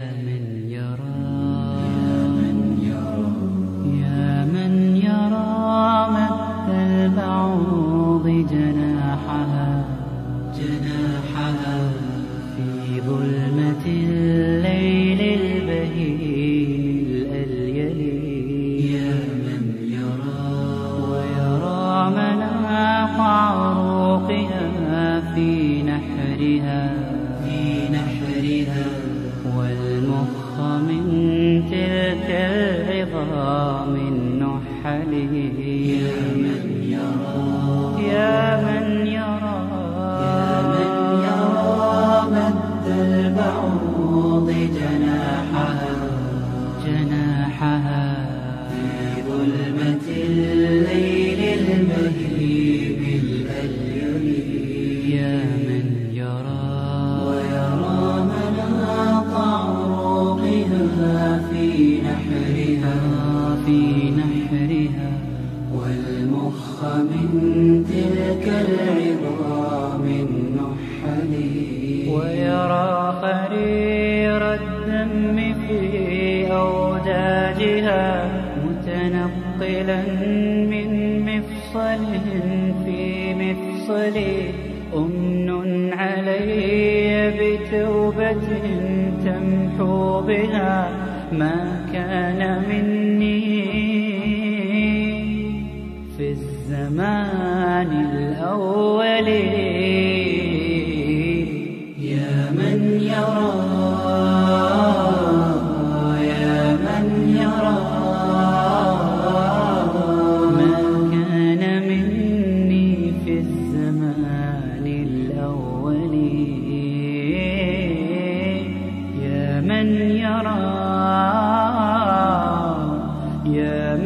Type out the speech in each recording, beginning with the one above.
Amen.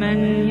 and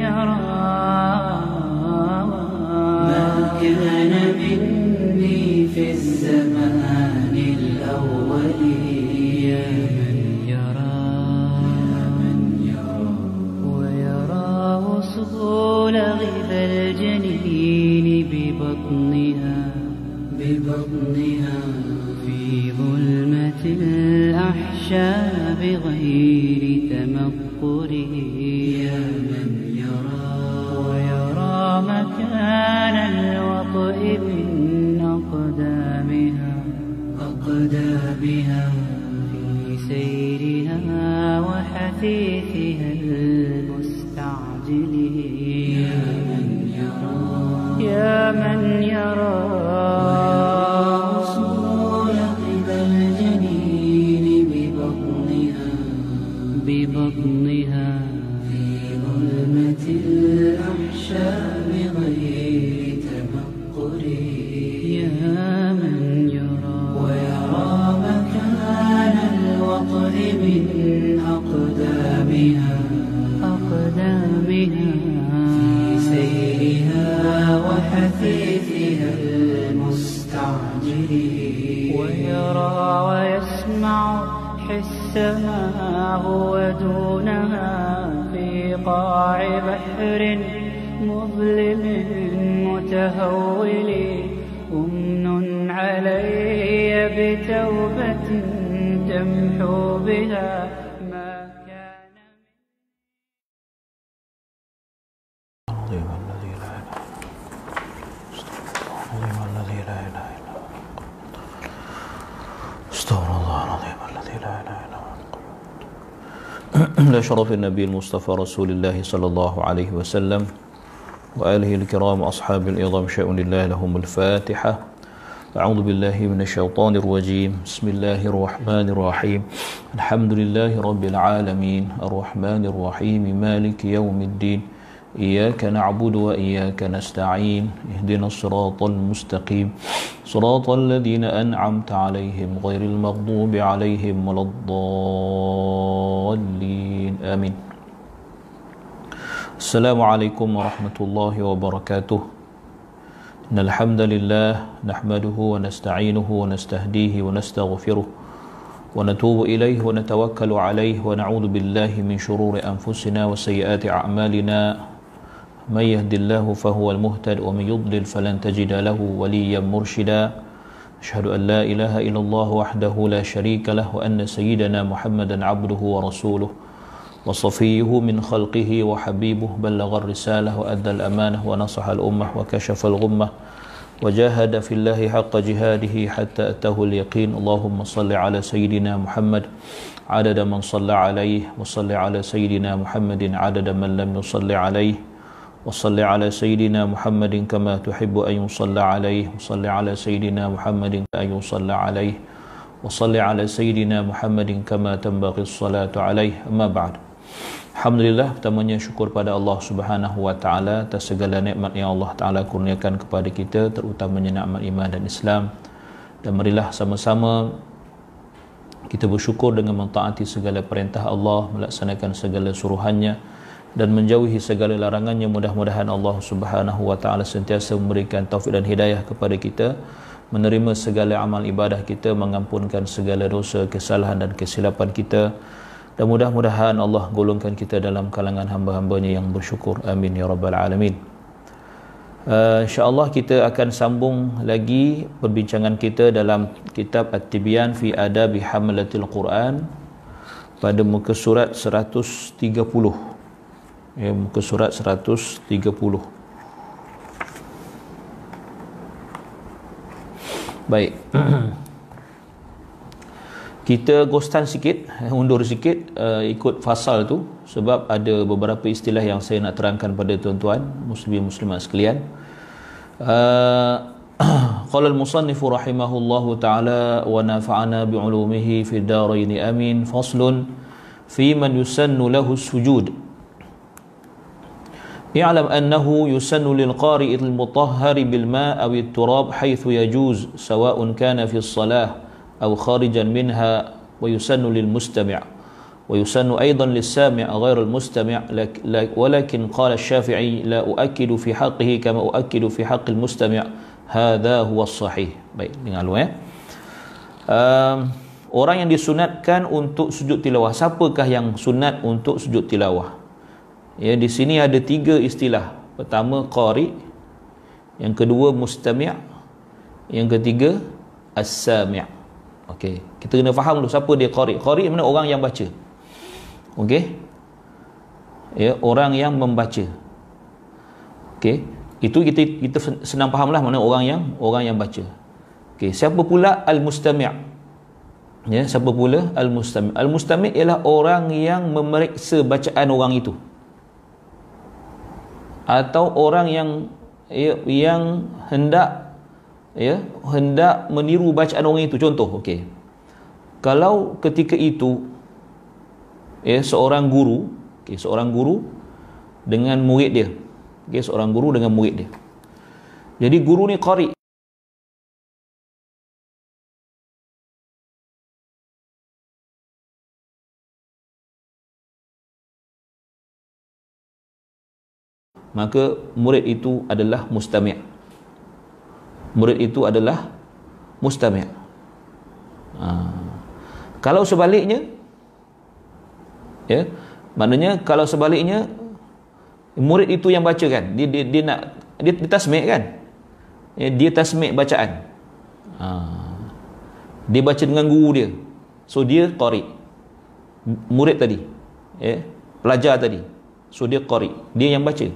وصحبه النبي المصطفى رسول الله صلى الله عليه وسلم وآله الكرام أصحاب الإظام شأن الله لهم الفاتحة. أعوذ بالله من الشيطان الرجيم. بسم الله الرحمن الرحيم. الحمد لله رب العالمين. الرحمن الرحيم. مالك يوم الدين. إياك نعبد وإياك نستعين. اهدنا الصراط المستقيم. صراط الذين أنعمت عليهم غير المغضوب عليهم ولا الضالين. آمين. السلام عليكم ورحمة الله وبركاته. إن الحمد لله نحمده ونستعينه ونستهديه ونستغفره ونتوب إليه ونتوكل عليه ونعوذ بالله من شرور أنفسنا وسيئات أعمالنا. من يهد الله فهو المهتد ومن يضلل فلن تجد له وليا مرشدا. أشهد أن لا إله إلا الله وحده لا شريك له وأن سيدنا محمدا عبده ورسوله. وصفيه من خلقه وحبيبه بلغ الرسالة وأدى الأمانة ونصح الأمة وكشف الغمة. وجاهد في الله حق جهاده حتى أتاه اليقين. اللهم صل على سيدنا محمد عدد من صلى عليه وصل على سيدنا محمد عدد من لم يصل عليه. وصل على سيدنا محمد كما تحب أن يصلى عليه وصل على سيدنا محمد أن يصلى عليه وصل على سيدنا محمد كما تنبغي الصلاة عليه أما بعد Alhamdulillah pertamanya syukur pada Allah Subhanahu wa taala atas segala nikmat yang Allah taala kurniakan kepada kita terutamanya nikmat iman dan Islam dan marilah sama-sama kita bersyukur dengan mentaati segala perintah Allah melaksanakan segala suruhannya dan menjauhi segala larangannya mudah-mudahan Allah Subhanahu wa taala sentiasa memberikan taufik dan hidayah kepada kita menerima segala amal ibadah kita mengampunkan segala dosa kesalahan dan kesilapan kita. Dan mudah-mudahan Allah golongkan kita dalam kalangan hamba-hambanya yang bersyukur. Amin ya rabbal alamin. Uh, insyaallah kita akan sambung lagi perbincangan kita dalam kitab At-Tibyan fi Adabi Hamlatil Quran pada muka surat 130 ya, muka surat 130 baik kita ghostan sikit undur sikit uh, ikut fasal tu sebab ada beberapa istilah yang saya nak terangkan pada tuan-tuan muslimin muslimat sekalian uh, قال المصنف رحمه الله تعالى ونفعنا بعلومه في الدارين أمين فصل في من يسن له السجود اعلم أنه يسن للقارئ المطهر بالماء أو التراب حيث يجوز سواء كان في الصلاة أو خارجا منها ويسن للمستمع. ويسن أيضا للسامع غير المستمع ولكن قال الشافعي لا أؤكد في حقه كما أؤكد في حق المستمع. هذا هو الصحيح. Ya um, orang yang disunatkan untuk sujud tilawah. Siapakah yang sunat untuk sujud tilawah? Ya, di sini ada tiga istilah. Pertama qari, yang kedua mustami', yang ketiga as-sami'. Okey, kita kena faham dulu siapa dia qari. Qari mana orang yang baca. Okey? Ya, orang yang membaca. Okey, itu kita kita senang fahamlah mana orang yang orang yang baca. Okey, siapa pula al-mustami'? Ya, siapa pula al-mustami'? Al-mustami' ialah orang yang memeriksa bacaan orang itu atau orang yang ya, yang hendak ya hendak meniru bacaan orang itu. Contoh okey. Kalau ketika itu ya seorang guru okey seorang guru dengan murid dia. Okey seorang guru dengan murid dia. Jadi guru ni qari maka murid itu adalah mustami' murid itu adalah mustami' ha. kalau sebaliknya ya maknanya kalau sebaliknya murid itu yang baca kan dia dia, dia nak dia, dia tasmi' kan? Ya, dia tasmi' bacaan. Ha. dia baca dengan guru dia. So dia qari. Murid tadi ya pelajar tadi. So dia qari. Dia yang baca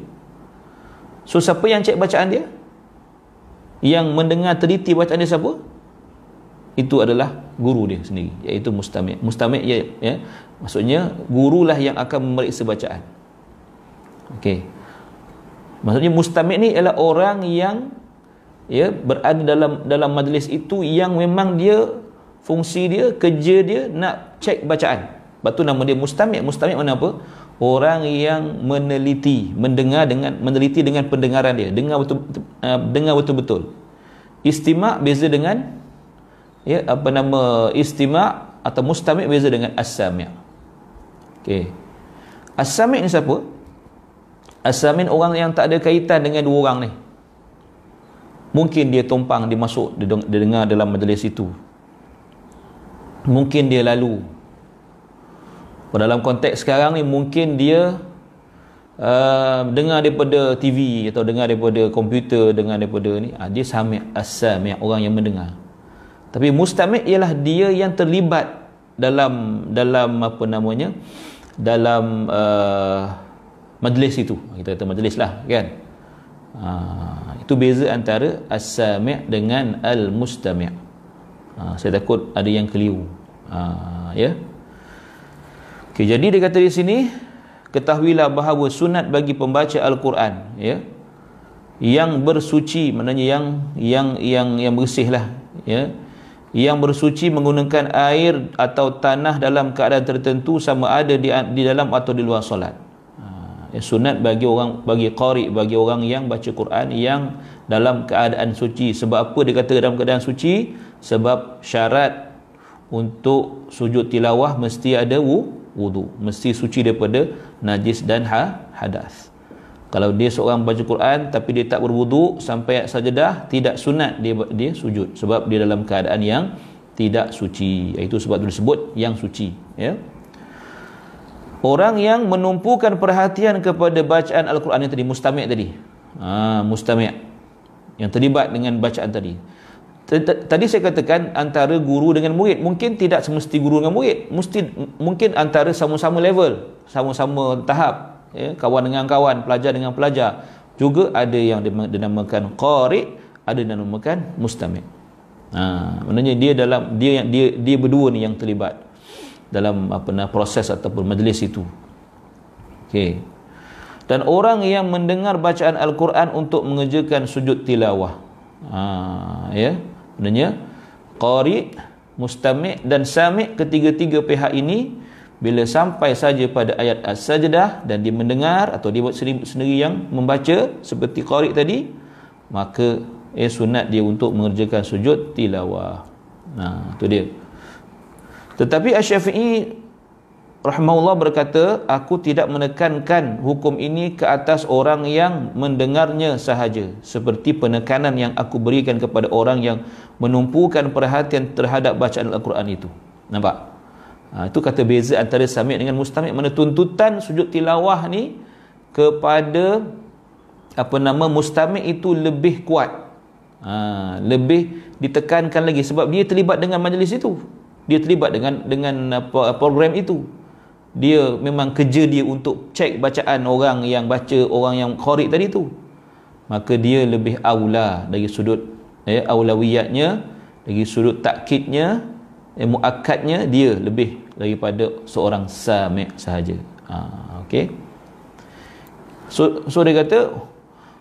So siapa yang cek bacaan dia? Yang mendengar teliti bacaan dia siapa? Itu adalah guru dia sendiri iaitu mustami'. Mustami' ya, ya maksudnya gurulah yang akan memeriksa bacaan. Okey. Maksudnya mustami' ni ialah orang yang ya berada dalam dalam majlis itu yang memang dia fungsi dia kerja dia nak cek bacaan. Sebab tu nama dia mustami'. Mustami' mana apa? Orang yang meneliti mendengar dengan meneliti dengan pendengaran dia. Dengar betul uh, dengar betul-betul. Istima' beza dengan ya apa nama istima' atau mustami' beza dengan as-sami' okey. As-sami' ni siapa? As-sami' orang yang tak ada kaitan dengan dua orang ni. Mungkin dia tumpang dia masuk dia dengar dalam majlis itu. Mungkin dia lalu dalam konteks sekarang ni mungkin dia uh, dengar daripada TV atau dengar daripada komputer dengar daripada ni uh, dia sami' as-sami' orang yang mendengar. Tapi mustami' ialah dia yang terlibat dalam dalam apa namanya dalam uh, majlis itu. Kita kata majlis lah kan? Uh, itu beza antara as-sami' dengan al-mustami' uh, saya takut ada yang keliru. Uh, ya okay, jadi dia kata di sini ketahuilah bahawa sunat bagi pembaca al-Quran ya yang bersuci maknanya yang yang yang yang bersih lah ya yang bersuci menggunakan air atau tanah dalam keadaan tertentu sama ada di di dalam atau di luar solat. Ha, ya, sunat bagi orang bagi qari bagi orang yang baca Quran yang dalam keadaan suci. Sebab apa dia kata dalam keadaan suci? Sebab syarat untuk sujud tilawah mesti ada wudu, mesti suci daripada najis dan ha, hadas. Kalau dia seorang baca Quran tapi dia tak berwuduk sampai sajadah tidak sunat dia dia sujud sebab dia dalam keadaan yang tidak suci. Itu sebab itu disebut yang suci, ya. Orang yang menumpukan perhatian kepada bacaan Al-Quran yang tadi mustami' tadi. Ha, mustami' yang terlibat dengan bacaan tadi. Tadi saya katakan antara guru dengan murid mungkin tidak semesti guru dengan murid, mesti mungkin antara sama-sama level, sama-sama tahap ya, kawan dengan kawan, pelajar dengan pelajar. Juga ada yang dinamakan qari, ada yang dinamakan mustami'. Ha, maknanya dia dalam dia yang dia dia berdua ni yang terlibat dalam apa nak proses ataupun majlis itu. Okey. Dan orang yang mendengar bacaan Al-Quran untuk mengerjakan sujud tilawah. Ha, ya. Maknanya qari, mustami' dan sami' ketiga-tiga pihak ini bila sampai saja pada ayat as-sajdah dan dia mendengar atau dia buat sendiri, sendiri yang membaca seperti qari tadi maka eh sunat dia untuk mengerjakan sujud tilawah. Nah tu dia. Tetapi asy-syafi'i rahimahullah berkata aku tidak menekankan hukum ini ke atas orang yang mendengarnya sahaja seperti penekanan yang aku berikan kepada orang yang menumpukan perhatian terhadap bacaan al-Quran itu nampak Ha, itu kata beza antara sami' dengan mustami' mana tuntutan sujud tilawah ni kepada apa nama mustami' itu lebih kuat. Ha, lebih ditekankan lagi sebab dia terlibat dengan majlis itu. Dia terlibat dengan dengan apa program itu. Dia memang kerja dia untuk cek bacaan orang yang baca orang yang qari tadi tu. Maka dia lebih aula dari sudut eh aulawiyatnya dari sudut takkidnya eh, muakkadnya dia lebih daripada seorang sami' sahaja. Ha, okey. So, so dia kata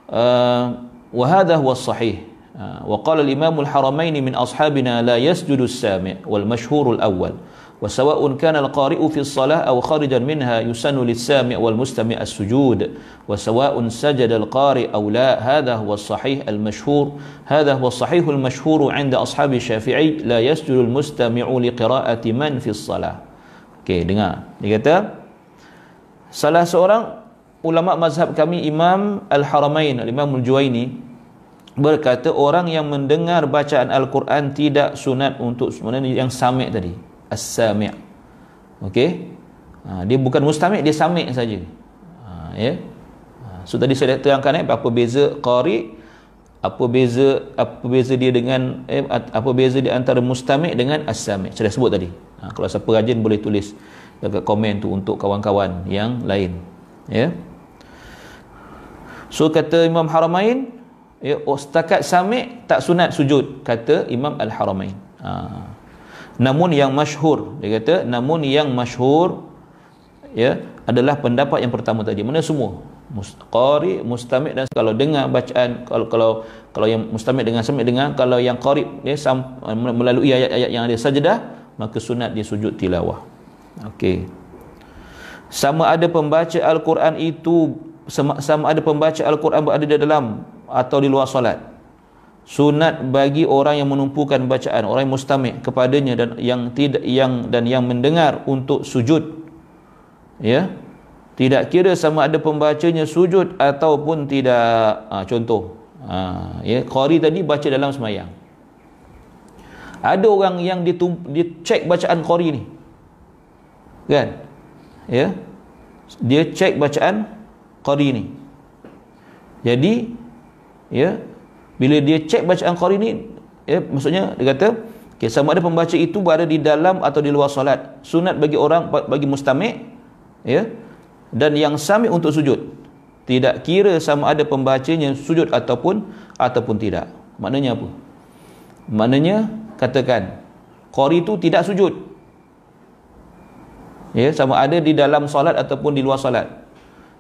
uh, wa hadha huwa sahih. Uh, wa qala al-imam al-haramain min ashabina la yasjudu as-sami' wal mashhur al-awwal. Wasawaun kana al-qari'u fi salah atau kharijan minha yusanul isami atau al-mustami al-sujud. Wasawaun sajad al-qari' atau la. Hada huwa al-sahih al-mashhur. Hada huwa al-sahih al-mashhur. Uganda ashabi syafi'i. La yasjul al-mustami uli qiraat man fi salah. Okay, dengar. Jika ada salah seorang ulama mazhab kami Imam al-Haramain, Imam al-Juwayni berkata orang yang mendengar bacaan Al-Quran tidak sunat untuk sebenarnya yang samik tadi As-sami'. Okey. Ha, dia bukan mustami' dia sami' saja. Ha, ya. Ha, so tadi saya dah terangkan eh, apa beza qari apa beza apa beza dia dengan eh, apa beza di antara mustami' dengan as-sami'. Saya dah sebut tadi. Ha, kalau siapa rajin boleh tulis dekat komen tu untuk kawan-kawan yang lain. Ya. So kata Imam Haramain, ya, oh, setakat sami' tak sunat sujud kata Imam Al-Haramain. Ha. Namun yang masyhur, dia kata namun yang masyhur ya adalah pendapat yang pertama tadi. Mana semua? qari mustami' dan kalau dengar bacaan kalau kalau kalau yang mustami' dengan sami' dengar kalau yang qari ya melalui ayat-ayat yang ada sajdah maka sunat dia sujud tilawah okey sama ada pembaca al-Quran itu sama, sama ada pembaca al-Quran berada di dalam atau di luar solat sunat bagi orang yang menumpukan bacaan orang yang mustami' kepadanya dan yang tidak yang dan yang mendengar untuk sujud. Ya? Tidak kira sama ada pembacanya sujud ataupun tidak. Ha, contoh. Ha, ya qari tadi baca dalam semayang. Ada orang yang dia, dia cek bacaan Qori ni. Kan? Ya? Dia cek bacaan Qori ni. Jadi ya bila dia cek bacaan Qori ni ya maksudnya dia kata Okay, sama ada pembaca itu berada di dalam atau di luar solat. Sunat bagi orang bagi mustami' ya. Dan yang sami untuk sujud. Tidak kira sama ada pembacanya sujud ataupun ataupun tidak. Maknanya apa? Maknanya katakan qari itu tidak sujud. Ya, sama ada di dalam solat ataupun di luar solat.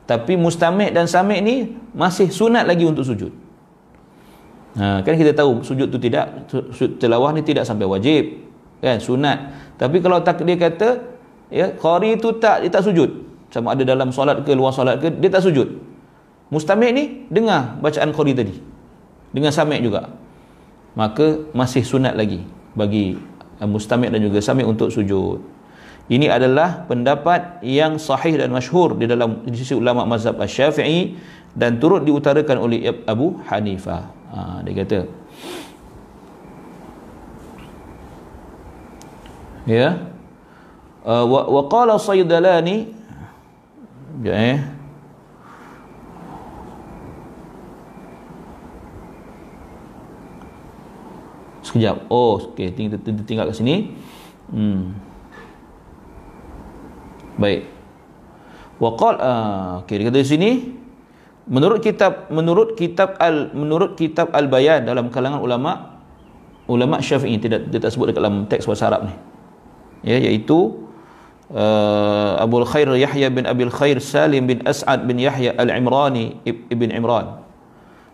Tapi mustami' dan sami' ni masih sunat lagi untuk sujud. Ha, kan kita tahu sujud tu tidak sujud tilawah ni tidak sampai wajib kan? Sunat. Tapi kalau tak dia kata ya qari tu tak dia tak sujud. Sama ada dalam solat ke luar solat ke dia tak sujud. Mustami' ni dengar bacaan qari tadi. Dengan sami' juga. Maka masih sunat lagi bagi uh, mustami' dan juga sami' untuk sujud. Ini adalah pendapat yang sahih dan masyhur di dalam di sisi ulama mazhab Asy-Syafi'i dan turut diutarakan oleh Abu Hanifah ha, dia kata ya uh, wa, wa qala saydalani ya eh sekejap oh okey tinggal tinggal kat sini hmm baik wa qala uh, okey dia kata di sini menurut kitab menurut kitab al menurut kitab al bayan dalam kalangan ulama ulama syafi'i tidak dia tak sebut dalam teks bahasa Arab ni. Ya iaitu uh, Abu Khair Yahya bin Abil Khair Salim bin As'ad bin Yahya Al-Imrani ibn Imran.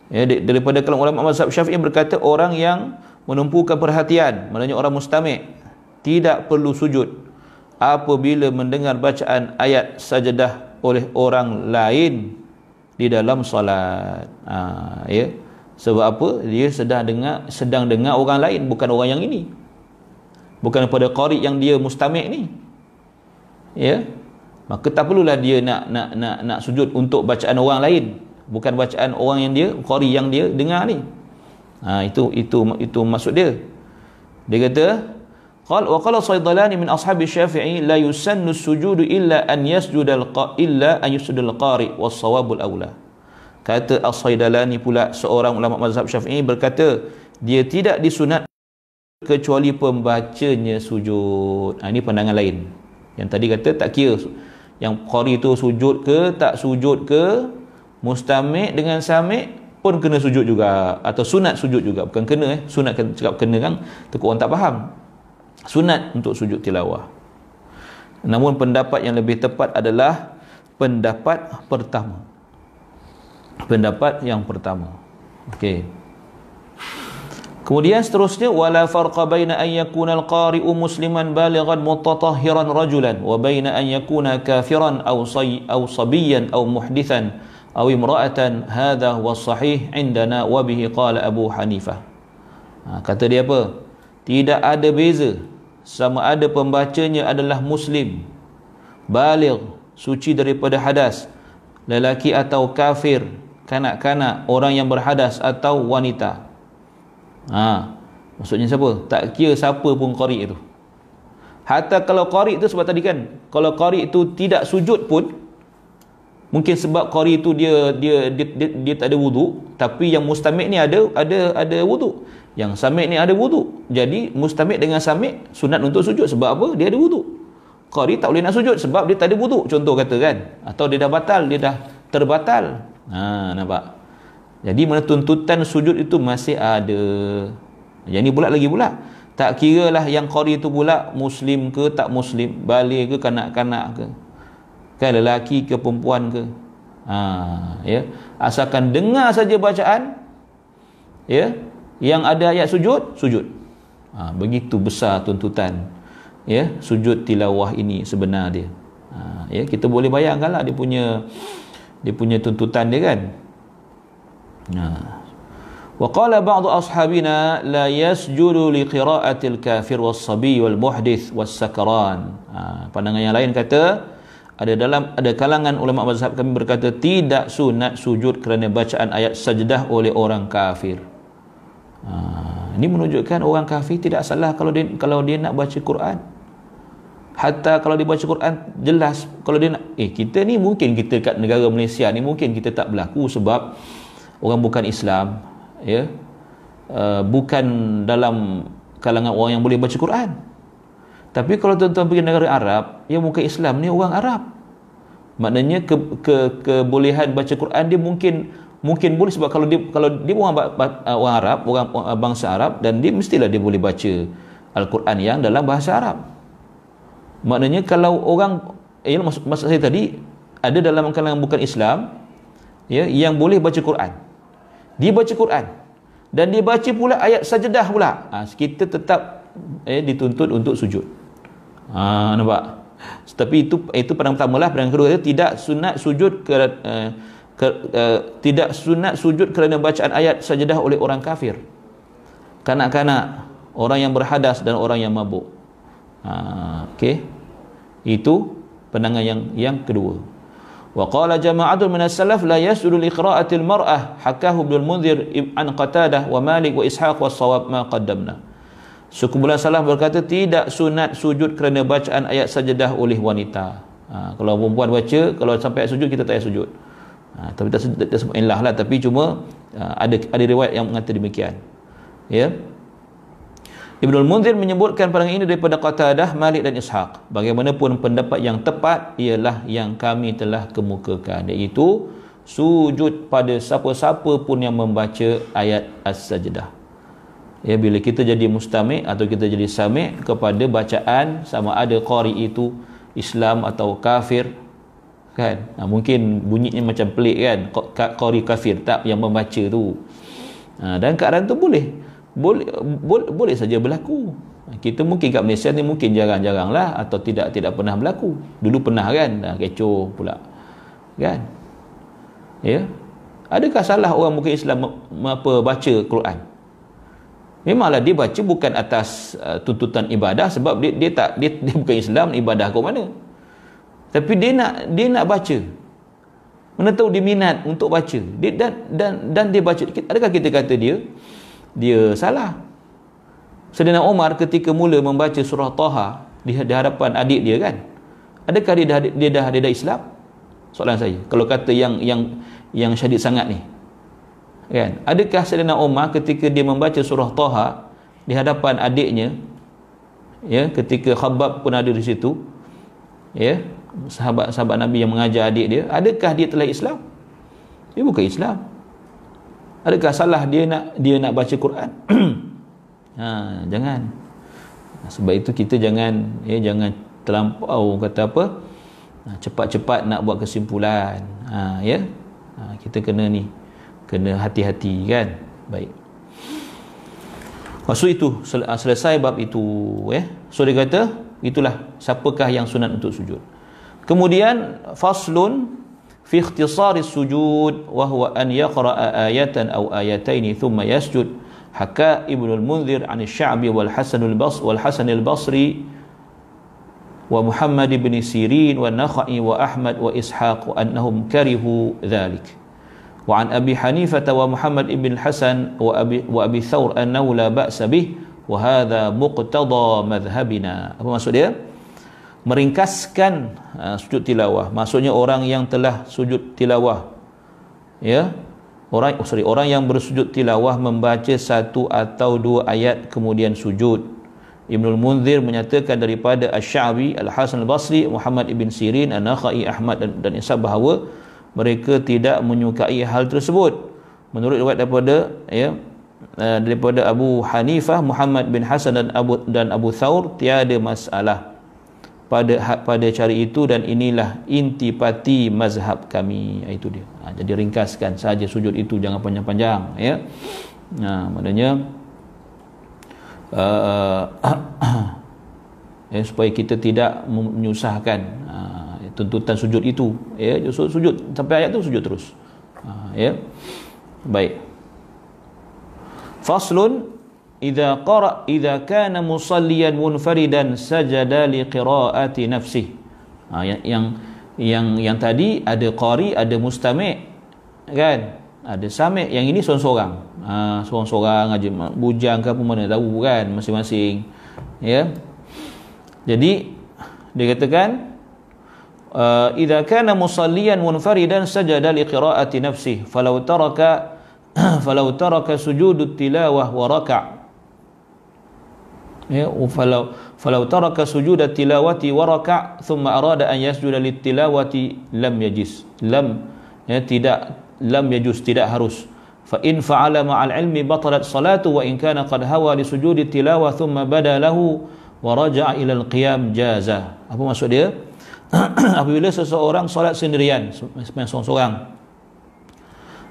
Ya daripada kalangan ulama mazhab Syafi'i berkata orang yang menumpukan perhatian maknanya orang mustami' tidak perlu sujud apabila mendengar bacaan ayat sajadah oleh orang lain di dalam solat. Ha, ya. Sebab apa? Dia sedang dengar sedang dengar orang lain bukan orang yang ini. Bukan pada qari yang dia mustami' ni. Ya. Maka tak perlulah dia nak nak nak nak sujud untuk bacaan orang lain. Bukan bacaan orang yang dia qari yang dia dengar ni. Ha, itu itu itu maksud dia. Dia kata قال وقال صيدلان من أصحاب الشافعي لا يسن السجود إلا an يسجد الق... إلا أن يسجد القارئ والصواب الأولى kata as-saydalani pula seorang ulama mazhab syafi'i berkata dia tidak disunat kecuali pembacanya sujud. Ha, ini pandangan lain. Yang tadi kata tak kira yang qari tu sujud ke tak sujud ke mustamik dengan samik pun kena sujud juga atau sunat sujud juga. Bukan kena eh. Sunat kena cakap kena kan tu orang tak faham sunat untuk sujud tilawah. Namun pendapat yang lebih tepat adalah pendapat pertama. Pendapat yang pertama. Okey. Kemudian seterusnya wala farqa baina an yakuna al-qari'u musliman balighan mutatahhiran rajulan wa baina an yakuna kafiran aw say aw sabiyan aw muhdithan aw imra'atan hadha huwa sahih indana wa bihi qala abu hanifah ha, kata dia apa? Tidak ada beza sama ada pembacanya adalah muslim. Baligh suci daripada hadas. Lelaki atau kafir kanak-kanak orang yang berhadas atau wanita. Ha maksudnya siapa? Tak kira siapa pun qari itu hatta kalau qari itu sebab tadi kan kalau qari itu tidak sujud pun mungkin sebab qari itu dia dia dia, dia, dia tak ada wudu tapi yang mustamik ni ada ada ada wudu. Yang samik ni ada wuduk jadi mustamik dengan samik sunat untuk sujud. Sebab apa? Dia ada wuduk qari tak boleh nak sujud sebab dia tak ada wuduk contoh kata kan? Atau dia dah batal dia dah terbatal. Ha nampak? Jadi mana tuntutan sujud itu masih ada. Yang ni pula lagi pula. Tak kira lah yang qari itu pula muslim ke tak muslim balik ke kanak-kanak ke kan lelaki ke perempuan ke? Ha ya. Asalkan dengar saja bacaan ya yang ada ayat sujud sujud. Ha, begitu besar tuntutan ya sujud tilawah ini sebenar dia. Ha, ya kita boleh bayangkanlah dia punya dia punya tuntutan dia kan? Ha. wa qala ba'd ashabina la yasjudu li qira'atil kafir was sabi wal muhdith was sakran ha, pandangan yang lain kata ada dalam ada kalangan ulama mazhab kami berkata tidak sunat sujud kerana bacaan ayat sajdah oleh orang kafir Ha, ini menunjukkan orang kafir tidak salah kalau dia kalau dia nak baca Quran. Hatta kalau dia baca Quran jelas kalau dia nak eh kita ni mungkin kita kat negara Malaysia ni mungkin kita tak berlaku sebab orang bukan Islam ya. Uh, bukan dalam kalangan orang yang boleh baca Quran tapi kalau tuan-tuan pergi negara Arab yang bukan Islam ni orang Arab. Maknanya ke, ke kebolehan baca Quran dia mungkin mungkin boleh sebab kalau dia kalau dia orang orang Arab orang bangsa Arab dan dia mestilah dia boleh baca Al-Quran yang dalam bahasa Arab. Maknanya kalau orang eh, maksud, maksud saya tadi ada dalam kalangan bukan Islam ya yang boleh baca Quran. Dia baca Quran. Dan dia baca pula ayat sajadah pula. Ha, kita tetap eh, dituntut untuk sujud ha, nampak? Tapi itu itu pada pertama lah. Pada kedua tidak sunat sujud ke, uh, ke uh, tidak sunat sujud kerana bacaan ayat sajadah oleh orang kafir. Kanak-kanak orang yang berhadas dan orang yang mabuk. Ha, okey. Itu pandangan yang yang kedua. Wa qala jama'atun min as-salaf la yasulu li qira'atil mar'ah hakahu ibn al-munzir an qatadah wa malik wa ishaq wa sawab ma qaddamna Sekumpulan salaf berkata tidak sunat sujud kerana bacaan ayat sajadah oleh wanita. Ha, kalau perempuan baca, kalau sampai ayat sujud kita tak payah sujud. Ha, tapi tak sebut sebut lah tapi cuma ha, ada ada riwayat yang mengatakan demikian. Ya. Ibnul Munzir menyebutkan pandangan ini daripada Qatadah, Malik dan Ishaq. Bagaimanapun pendapat yang tepat ialah yang kami telah kemukakan iaitu sujud pada siapa-siapa pun yang membaca ayat As-Sajdah. Ya bila kita jadi mustami' atau kita jadi sami' kepada bacaan sama ada qari itu Islam atau kafir kan. Ha, mungkin bunyinya macam pelik kan? Qari kafir tak yang membaca tu. Ha, dan keadaan tu boleh boleh boleh, boleh saja berlaku. Kita mungkin kat Malaysia ni mungkin jarang-jarang lah atau tidak tidak pernah berlaku. Dulu pernah kan? Dah kecoh pula kan? Ya? Adakah salah orang mungkin Islam apa baca Quran memanglah dia baca bukan atas uh, tuntutan ibadah sebab dia, dia tak dia, dia bukan Islam ibadah ke mana tapi dia nak dia nak baca mana tahu dia minat untuk baca dia, dan dan dan dia baca adakah kita kata dia dia salah. Sedina Umar ketika mula membaca surah Taha di hadapan adik dia kan. Adakah dia dah dia dah dia dah Islam? Soalan saya. Kalau kata yang yang yang syadid sangat ni. Kan? Adakah Sedina Umar ketika dia membaca surah Taha di hadapan adiknya ya ketika Khabbab pun ada di situ ya sahabat-sahabat Nabi yang mengajar adik dia adakah dia telah Islam dia bukan Islam Adakah salah dia nak dia nak baca Quran? ha, jangan. Sebab itu kita jangan ya jangan terlampau kata apa? Ha, cepat-cepat nak buat kesimpulan. Ha, ya. Ha, kita kena ni kena hati-hati kan? Baik. Maksud itu sel- ah, selesai bab itu eh? So dia kata itulah siapakah yang sunat untuk sujud. Kemudian faslun fi ikhtisari sujud wa huwa an yaqra'a ayatan aw ayatain thumma yasjud. Haka ibnu al-munzir an asy-sya'bi wal hasan al-bas wal hasan al-basri wa muhammad ibn sirin wa nakhai wa ahmad wa ishaq annahum karihu dhalik. وعن أبي حنيفة ومحمد بن الحسن وأبي, وأبي ثور أنه لا بأس به وهذا مقتضى مذهبنا apa maksud dia meringkaskan uh, sujud tilawah maksudnya orang yang telah sujud tilawah ya orang oh sorry orang yang bersujud tilawah membaca satu atau dua ayat kemudian sujud Ibnul Munzir menyatakan daripada Asy-Sya'bi, Al-Hasan Al-Basri, Muhammad ibn Sirin, An-Nakhai, Ahmad dan, dan Isa bahawa mereka tidak menyukai hal tersebut. Menurut riwayat daripada ya uh, daripada Abu Hanifah, Muhammad bin Hasan dan Abu dan Abu Thaur tiada masalah pada pada cara itu dan inilah intipati mazhab kami. Itu dia. Ha, jadi ringkaskan saja sujud itu jangan panjang-panjang ya. Ha, maknanya uh, ya, supaya kita tidak menyusahkan. Uh, tuntutan sujud itu. Ya sujud sampai ayat itu sujud terus. Uh, ya. Baik. Faslun idza qara idza kana musalliyan munfaridan sajada li qiraati nafsi ha, yang, yang yang yang tadi ada qari ada mustami kan? Ada sami yang ini seorang-seorang. Ha, seorang-seorang aja bujang ke apa mana tahu kan masing-masing. Ya. Jadi dia katakan idza kana musalliyan munfaridan sajada li qiraati nafsi falau taraka falau taraka sujudut tilawah wa raka' ya falau falau taraka sujud tilawati wa raka' thumma arada an yasjuda tilawati lam yajis. Lam ya tidak lam yajus tidak harus. Fa in fa'ala ma'al ilmi batalat salatu wa in kana qad hawa li sujudi tilawah thumma bada lahu wa raja'a ila al-qiyam jaza apa maksud dia apabila seseorang solat sendirian seorang-seorang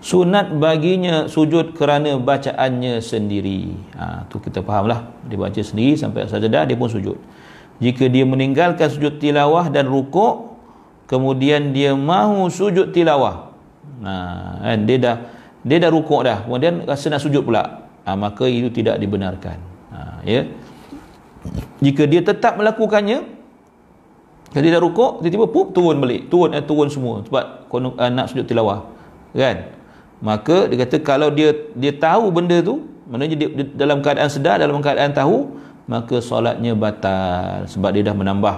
sunat baginya sujud kerana bacaannya sendiri. Ha, tu kita fahamlah. Dia baca sendiri sampai sajadah dia pun sujud. Jika dia meninggalkan sujud tilawah dan rukuk kemudian dia mahu sujud tilawah. Ha, kan? Dia dah dia dah rukuk dah. Kemudian rasa nak sujud pula. Ha, maka itu tidak dibenarkan. Ha, ya? Jika dia tetap melakukannya dia dah rukuk tiba-tiba pup turun balik. Turun eh, turun semua. Sebab uh, nak sujud tilawah. Kan? Maka dia kata kalau dia dia tahu benda tu maknanya dia, dia dalam keadaan sedar dalam keadaan tahu maka solatnya batal. Sebab dia dah menambah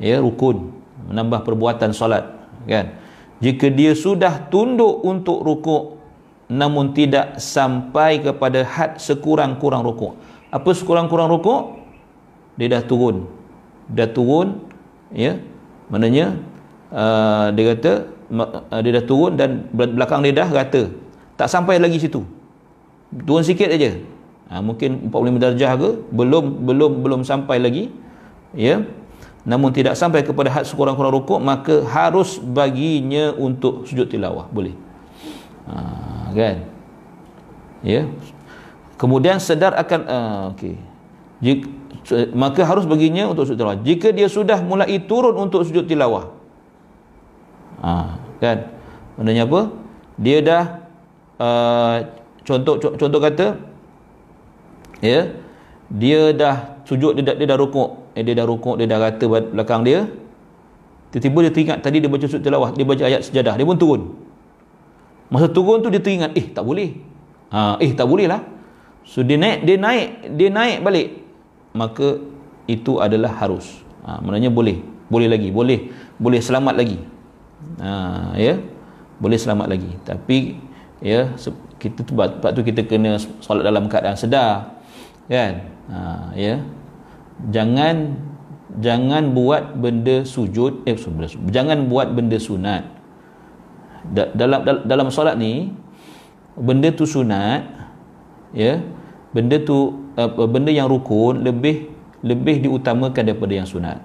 ya rukun. Menambah perbuatan solat. Kan? Jika dia sudah tunduk untuk rukuk namun tidak sampai kepada had sekurang-kurang rukuk. Apa sekurang-kurang rukuk? Dia dah turun. Dah turun ya? Maknanya uh, dia kata uh, dia dah turun dan belakang dia dah rata. Tak sampai lagi situ. Turun sikit aja. Ha, mungkin 45 darjah ke belum belum belum sampai lagi. Ya? Namun tidak sampai kepada had sekurang-kurang rukuk maka harus baginya untuk sujud tilawah. Boleh? Ha, kan? Ya? Kemudian sedar akan uh, okey maka harus baginya untuk sujud tilawah. Jika dia sudah mulai turun untuk sujud tilawah. Ha, kan? Maknanya apa? Dia dah uh, contoh contoh kata ya dia dah sujud dia dah, dia dah rukuk. Eh, dia dah rukuk dia dah rata belakang dia. Tiba-tiba dia teringat tadi dia baca sujud tilawah dia baca ayat sejadah dia pun turun. Masa turun tu dia teringat eh tak boleh. Ha, eh tak boleh lah so dia naik dia naik dia naik balik maka itu adalah harus. Ha, maknanya boleh. Boleh lagi boleh. Boleh selamat lagi. Ha, ya? Boleh selamat lagi. Tapi ya kita tu sebab tu kita kena solat dalam keadaan sedar kan? Ha, ya? Jangan jangan buat benda sujud eh jangan buat benda sunat. Dalam dalam solat ni benda tu sunat ya? Benda tu uh, benda yang rukun lebih lebih diutamakan daripada yang sunat.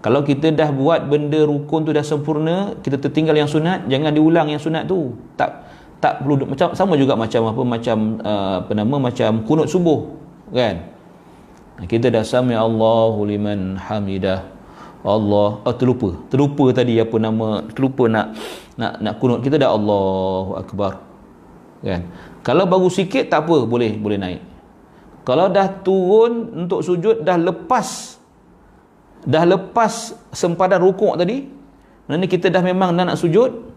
Kalau kita dah buat benda rukun tu dah sempurna kita tertinggal yang sunat jangan diulang yang sunat tu. Tak tak perlu macam sama juga macam apa macam uh, apa nama macam kunut subuh kan? Kita dah sami Allahu liman hamidah. Allah oh, terlupa. Terlupa tadi apa nama terlupa nak nak nak kunut kita dah Allahu akbar. Kan? Kalau baru sikit tak apa boleh boleh naik kalau dah turun untuk sujud dah lepas dah lepas sempadan rukuk tadi maknanya kita dah memang dah nak sujud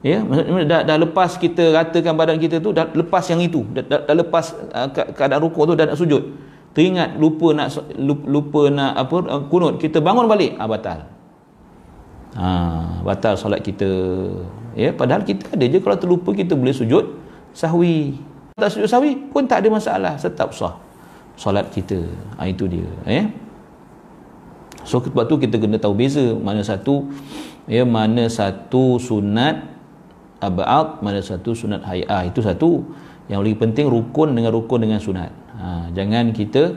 ya maksudnya dah, dah lepas kita ratakan badan kita tu dah lepas yang itu dah, dah, dah lepas uh, keadaan rukuk tu dah nak sujud. Teringat lupa nak lupa nak apa uh, kunut kita bangun balik ah batal. Ha, batal solat kita. Ya padahal kita ada je kalau terlupa kita boleh sujud sahwi tak sujud sahwi pun tak ada masalah. Tetap sah solat kita. Ha, itu dia ya. So sebab tu kita kena tahu beza mana satu ya mana satu sunat abad mana satu sunat hayah. Itu satu. Yang lebih penting rukun dengan rukun dengan sunat. Ha, jangan kita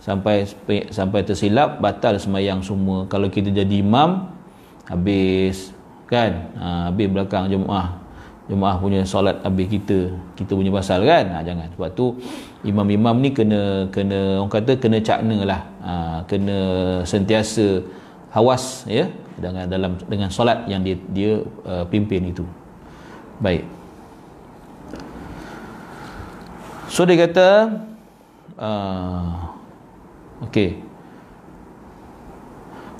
sampai sampai tersilap batal semayang semua. Kalau kita jadi imam habis. Kan? Ha, habis belakang jemaah jemaah punya solat habis kita kita punya pasal kan? Ha, jangan. Sebab tu imam-imam ni kena kena orang kata kena cakna lah. Ha, kena sentiasa hawas ya dengan dalam dengan solat yang dia dia uh, pimpin itu. Baik. So dia kata uh, okey.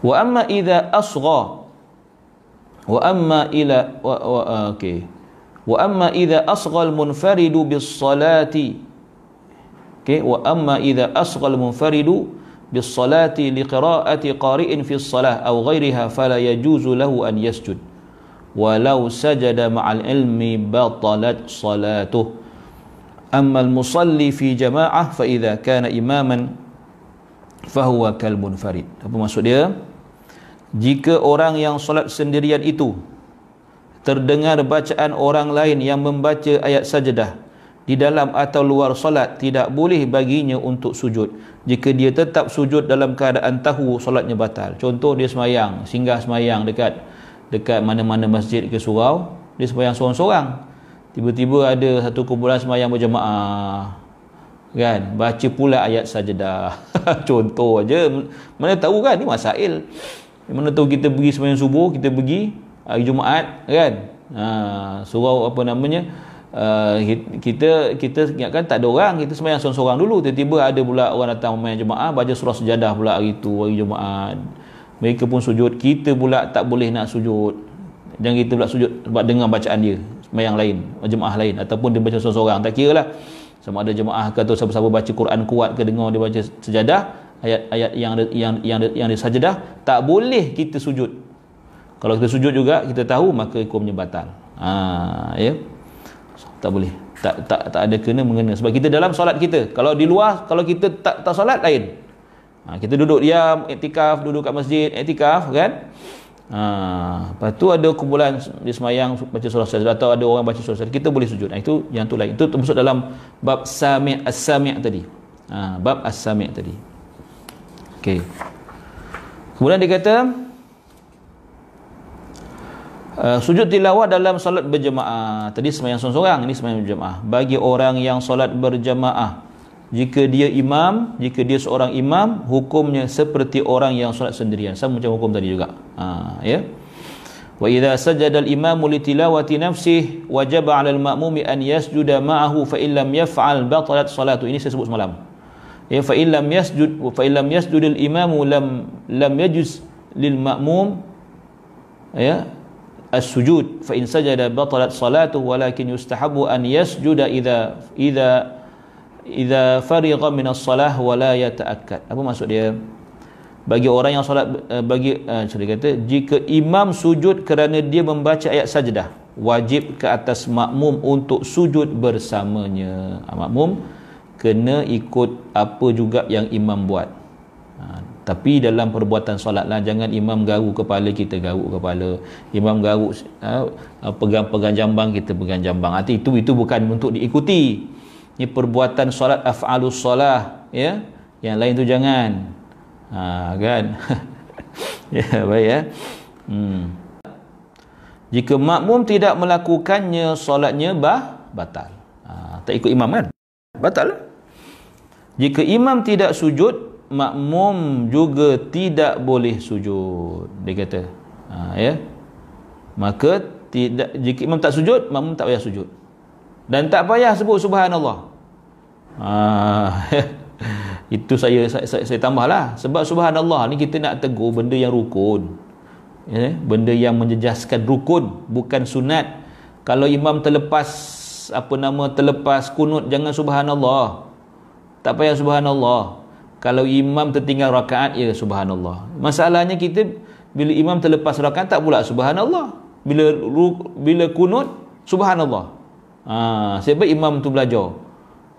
Wa amma idza asgha wa amma ila wa, wa uh, okey wa amma idza asghal munfaridu bis salati okay wa amma idza asghal munfaridu bis salati li qira'ati qari'in fi salah aw ghayriha fala yajuzu lahu an yasjud walau sajada ma'al ilmi batalat salatuh amma al musalli fi jama'ah fa idza kana imaman fahuwa kalbun farid apa maksud dia? Jika orang yang solat sendirian itu terdengar bacaan orang lain yang membaca ayat sajadah di dalam atau luar solat tidak boleh baginya untuk sujud. Jika dia tetap sujud dalam keadaan tahu solatnya batal. Contoh dia semayang singgah semayang dekat dekat mana-mana masjid ke surau dia semayang seorang-seorang. Tiba-tiba ada satu kumpulan semayang berjemaah kan? Baca pula ayat sajadah. Contoh aja. Mana tahu kan? Ni masail. Mana tahu kita pergi sembahyang subuh kita pergi hari Jumaat kan? Ha, surau apa namanya uh, kita kita ingatkan tak ada orang kita sembahyang seorang-seorang dulu. Tiba-tiba ada pula orang datang main jemaah baca surah sejadah pula hari tu hari Jumaat. Mereka pun sujud. Kita pula tak boleh nak sujud. Jangan kita pula sujud sebab dengar bacaan dia sembahyang lain jemaah lain ataupun dia baca seorang-seorang. Tak kira lah. Sama ada jemaah ke atau siapa-siapa baca Quran kuat ke dengar dia baca sejadah ayat-ayat yang yang yang yang dia sajadah tak boleh kita sujud kalau kita sujud juga kita tahu maka hukumnya batal ha ya tak boleh tak tak tak ada kena mengena sebab kita dalam solat kita kalau di luar kalau kita tak tak solat lain ha, kita duduk diam iktikaf duduk kat masjid iktikaf kan Ha, lepas tu ada kumpulan di semayang baca surah sajdah atau ada orang baca surah sajdah kita boleh sujud. Nah, itu yang tu lain. Itu termasuk dalam bab sami' as-sami' tadi. Ha, bab as-sami' tadi. Okey. Kemudian dia kata uh, sujud tilawah dalam solat berjemaah. Tadi semayang seorang-seorang, ini semayang berjemaah. Bagi orang yang solat berjemaah jika dia imam jika dia seorang imam hukumnya seperti orang yang solat sendirian. Sama macam hukum tadi juga. Ha, ya? Wa idza sajada al imamu li tilawati nafsihi wajaba 'ala al ma'mumi an yasjuda ma'ahu fa illam yaf'al batalat salatu. Ini saya sebut semalam. Ya fa illam yasjud fa illam yasjud al imamu lam lam yajuz lil ma'mum. Ya as-sujud fa in sajada batalat salatu walakin yustahabu an yasjuda idza idza idza farigha min as-salah wa la yata'akkad. Apa maksud dia? Bagi orang yang solat eh, bagi sorry kata jika imam sujud kerana dia membaca ayat sajdah wajib ke atas makmum untuk sujud bersamanya. Ha, makmum kena ikut apa juga yang imam buat tapi dalam perbuatan solat lah jangan imam garu kepala kita garuk kepala. Imam garuk uh, pegang-pegang jambang kita pegang jambang. Arti itu itu bukan untuk diikuti. Ini perbuatan solat af'alus solah ya. Yang lain tu jangan. Ha, kan? Ya baik ya. Hmm. jika makmum tidak melakukannya solatnya bah batal. Ha, tak ikut imam kan? Batal. Jika imam tidak sujud makmum juga tidak boleh sujud dia kata ha, ya maka tidak jika imam tak sujud makmum tak payah sujud dan tak payah sebut subhanallah Ah, itu saya saya, saya, saya tambahlah sebab subhanallah ni kita nak tegur benda yang rukun. Ya, benda yang menjejaskan rukun bukan sunat. Kalau imam terlepas apa nama terlepas kunut jangan subhanallah. Tak payah subhanallah. Kalau imam tertinggal rakaat ya subhanallah. Masalahnya kita bila imam terlepas rakaat tak pula subhanallah. Bila bila kunut subhanallah. Ha, sebab imam tu belajar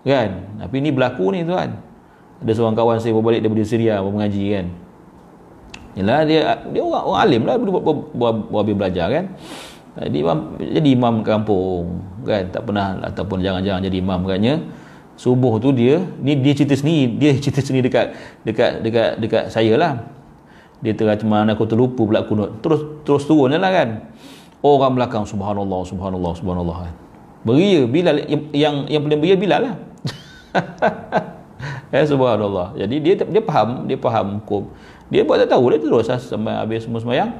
kan tapi ni berlaku ni tuan ada seorang kawan saya baru balik daripada Syria mengaji kan yalah dia dia orang, orang alim lah buat belajar kan jadi imam jadi imam kampung kan tak pernah ataupun jangan-jangan jadi imam katnya subuh tu dia ni dia cerita sendiri dia cerita sendiri dekat dekat dekat dekat saya lah. Dia mana aku terlupa pula kunut terus terus turun lah kan. Orang belakang subhanallah subhanallah subhanallah kan. Beria bila yang yang, paling beria bila lah. Eh subhanallah. Jadi dia dia faham dia faham hukum. Dia buat tak tahu dia terus lah sampai habis semua sembahyang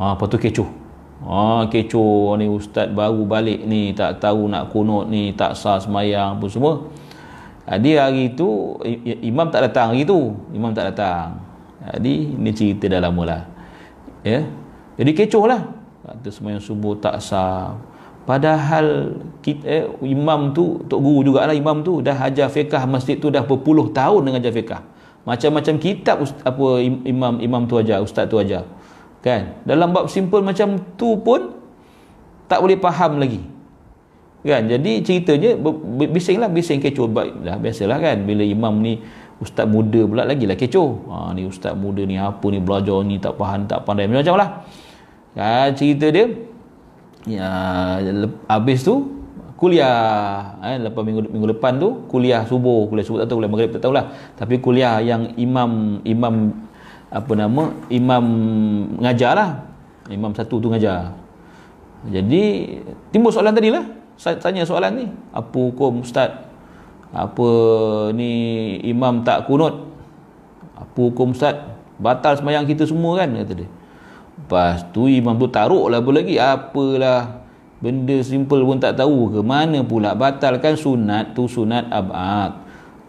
ah apa tu kecoh ah kecoh ni ustaz baru balik ni tak tahu nak kunut ni tak sah sembahyang pun semua. Jadi hari tu imam tak datang hari tu. Imam tak datang. Jadi ni cerita dah lama lah. Ya? Jadi kecoh lah. Kata sembahyang subuh tak sah. Padahal kita, eh, imam tu, Tok Guru jugalah imam tu dah ajar fiqah masjid tu dah berpuluh tahun dengan ajar fiqah. Macam-macam kitab apa imam imam tu ajar, ustaz tu ajar. Kan? Dalam bab simple macam tu pun tak boleh faham lagi. Kan? Jadi ceritanya bisinglah bising kecoh. Dah biasalah kan? Bila imam ni ustaz muda pula lagi lah kecoh. Ha, ni ustaz muda ni apa ni belajar ni tak faham tak pandai macam-macam lah. Ha, cerita dia ya, habis tu kuliah. Eh, lepas minggu, minggu depan tu kuliah subuh. Kuliah subuh tak tahu kuliah maghrib tak tahulah. Tapi kuliah yang imam imam apa nama imam ngajar lah. Imam satu tu ngajar. Jadi timbul soalan tadi lah saya tanya soalan ni. Apa hukum ustaz? Apa ni imam tak kunut? Apa hukum ustaz? Batal semayang kita semua kan kata dia. Lepas tu imam tu taruh lah apa lagi? Apalah. Benda simple pun tak tahu ke? Mana pula batalkan sunat tu sunat abad?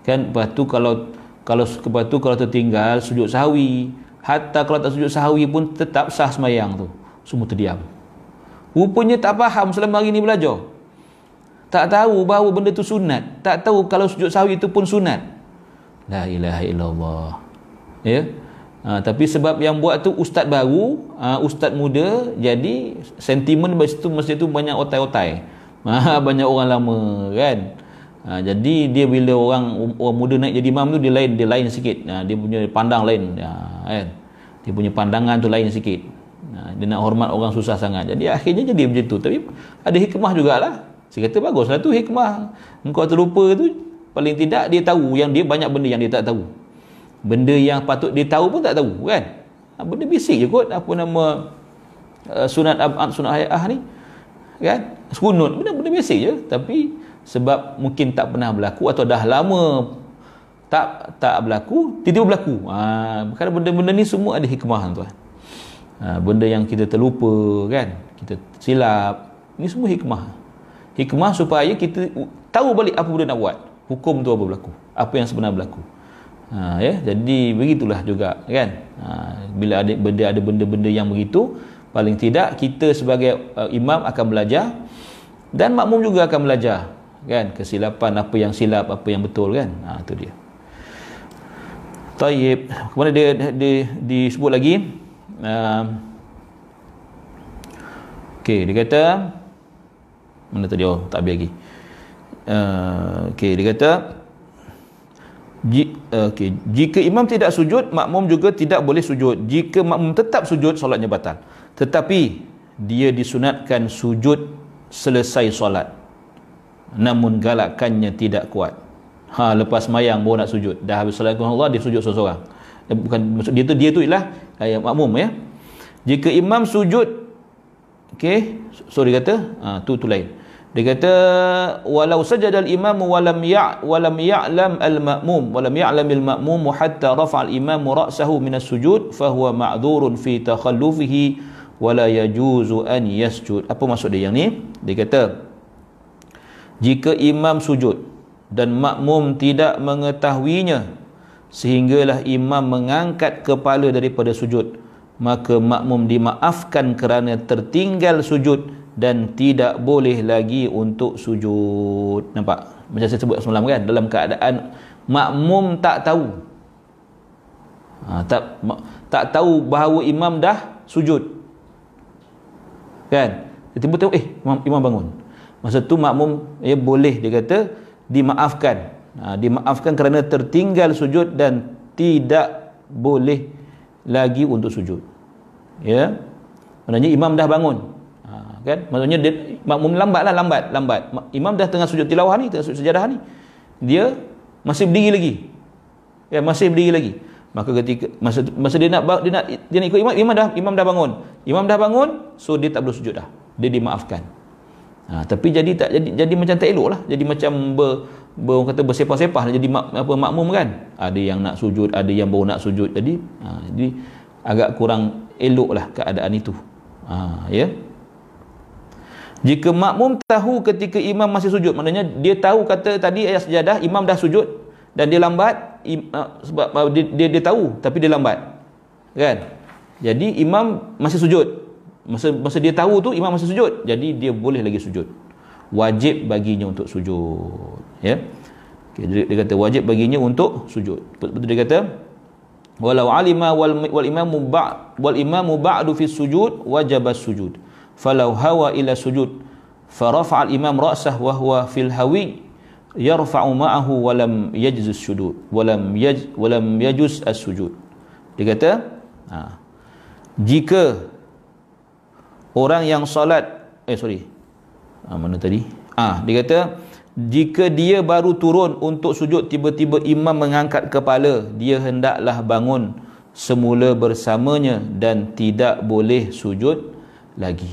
Kan? Lepas tu kalau kalau lepas tu kalau tertinggal sujud sahwi hatta kalau tak sujud sahwi pun tetap sah semayang tu. Semua terdiam. Rupanya tak faham selama hari ni belajar. Tak tahu bahawa benda tu sunat. Tak tahu kalau sujud sahwi itu pun sunat. La ilaha illallah. Ya? Ha, tapi sebab yang buat tu ustaz baru ha, ustaz muda jadi sentimen masa tu masa tu banyak otai-otai. Ha, banyak orang lama kan ha, jadi dia bila orang orang muda naik jadi imam tu dia lain dia lain sikit ha, dia punya pandang lain ha, kan dia punya pandangan tu lain sikit ha, dia nak hormat orang susah sangat jadi akhirnya jadi macam tu tapi ada hikmah jugalah saya kata baguslah tu hikmah. Engkau terlupa tu paling tidak dia tahu yang dia banyak benda yang dia tak tahu. Benda yang patut dia tahu pun tak tahu kan. Ha, benda basic je kot apa nama uh, sunat abad sunat hayah ni. Kan? Sunut benda-benda basic je tapi sebab mungkin tak pernah berlaku atau dah lama tak tak berlaku tiba-tiba berlaku. Ha, kerana benda-benda ni semua ada hikmah tuan ha, benda yang kita terlupa kan kita silap ni semua hikmah. Hikmah supaya kita tahu balik apa benda nak buat hukum tu apa berlaku apa yang sebenar berlaku. Ha, ya jadi begitulah juga kan? Ha, bila ada benda ada benda-benda yang begitu paling tidak kita sebagai uh, imam akan belajar dan makmum juga akan belajar kan kesilapan apa yang silap apa yang betul kan ha tu dia Taib. Kemudian dia, dia disebut lagi. Uh, Okey, dia kata mana tadi oh tak habis lagi uh, okey dia kata uh, okay. jika imam tidak sujud makmum juga tidak boleh sujud jika makmum tetap sujud solatnya batal tetapi dia disunatkan sujud selesai solat namun galakannya tidak kuat. Ha lepas mayang baru nak sujud. Dah habis solat Allah dia sujud seorang-seorang. Eh, bukan maksud dia tu dia tu ialah eh, makmum ya. Jika imam sujud okey sorry kata ha tu tu lain. Dia kata walau sajada al-imam walam ya' walam ya'lam al-ma'mum walam ya'lam al-ma'mum hatta rafa al-imam ra'sahu min as-sujud fa huwa ma'dhurun fi takhallufihi wala yajuzu an yasjud. Apa maksud dia yang ni? Dia kata jika imam sujud dan makmum tidak mengetahuinya sehinggalah imam mengangkat kepala daripada sujud maka makmum dimaafkan kerana tertinggal sujud dan tidak boleh lagi untuk sujud. Nampak? Macam saya sebut semalam kan dalam keadaan makmum tak tahu. Ha, tak tak tahu bahawa imam dah sujud. Kan? Tiba-tiba eh imam, imam bangun masa tu makmum ya boleh dia kata dimaafkan. Ha, dimaafkan kerana tertinggal sujud dan tidak boleh lagi untuk sujud. Ya? Maknanya imam dah bangun. Kan? Maksudnya dia makmum lambat lah lambat. Lambat imam dah tengah sujud tilawah ni tengah sujud sejadah ni dia masih berdiri lagi. Ya masih berdiri lagi. Maka ketika masa masa dia nak dia nak dia nak ikut imam imam dah imam dah bangun. Imam dah bangun so dia tak perlu sujud dah. Dia dimaafkan ha, tapi jadi tak jadi jadi macam tak elok lah jadi macam ber, ber orang kata bersepah-sepah jadi mak, apa makmum kan ada yang nak sujud ada yang baru nak sujud jadi ha, jadi agak kurang elok lah keadaan itu ha, ya jika makmum tahu ketika imam masih sujud, maknanya dia tahu kata tadi ayat sejadah, imam dah sujud dan dia lambat im, uh, sebab uh, dia, dia dia tahu tapi dia lambat. Kan? Jadi imam masih sujud. Masa masa dia tahu tu imam masih sujud, jadi dia boleh lagi sujud. Wajib baginya untuk sujud. Ya. Okay, dia, dia kata wajib baginya untuk sujud. Betul dia kata walau alima wal, wal imamu ba' wal imamu ba'du fi sujud wajib sujud falau hawa ila sujud farafa al imam ra'sah wa huwa fil hawi yarfa'u ma'ahu wa lam yajuz sujud wa lam yaj wa lam yajuz as-sujud dia kata ha, jika orang yang solat eh sorry. Ha, mana tadi? Ah ha, dia kata jika dia baru turun untuk sujud tiba-tiba imam mengangkat kepala dia hendaklah bangun semula bersamanya dan tidak boleh sujud lagi.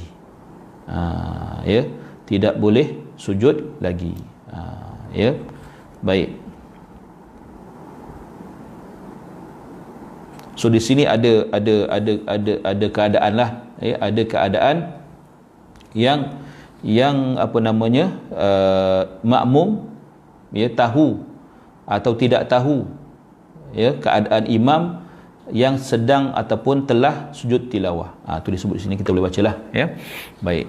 Ha, ya tidak boleh sujud lagi. Ha, ya baik. So di sini ada ada ada ada ada keadaan lah ya ada keadaan yang yang apa namanya uh, makmum ya tahu atau tidak tahu ya keadaan imam yang sedang ataupun telah sujud tilawah. Ah ha, tu disebut di sini kita boleh bacalah ya. Baik.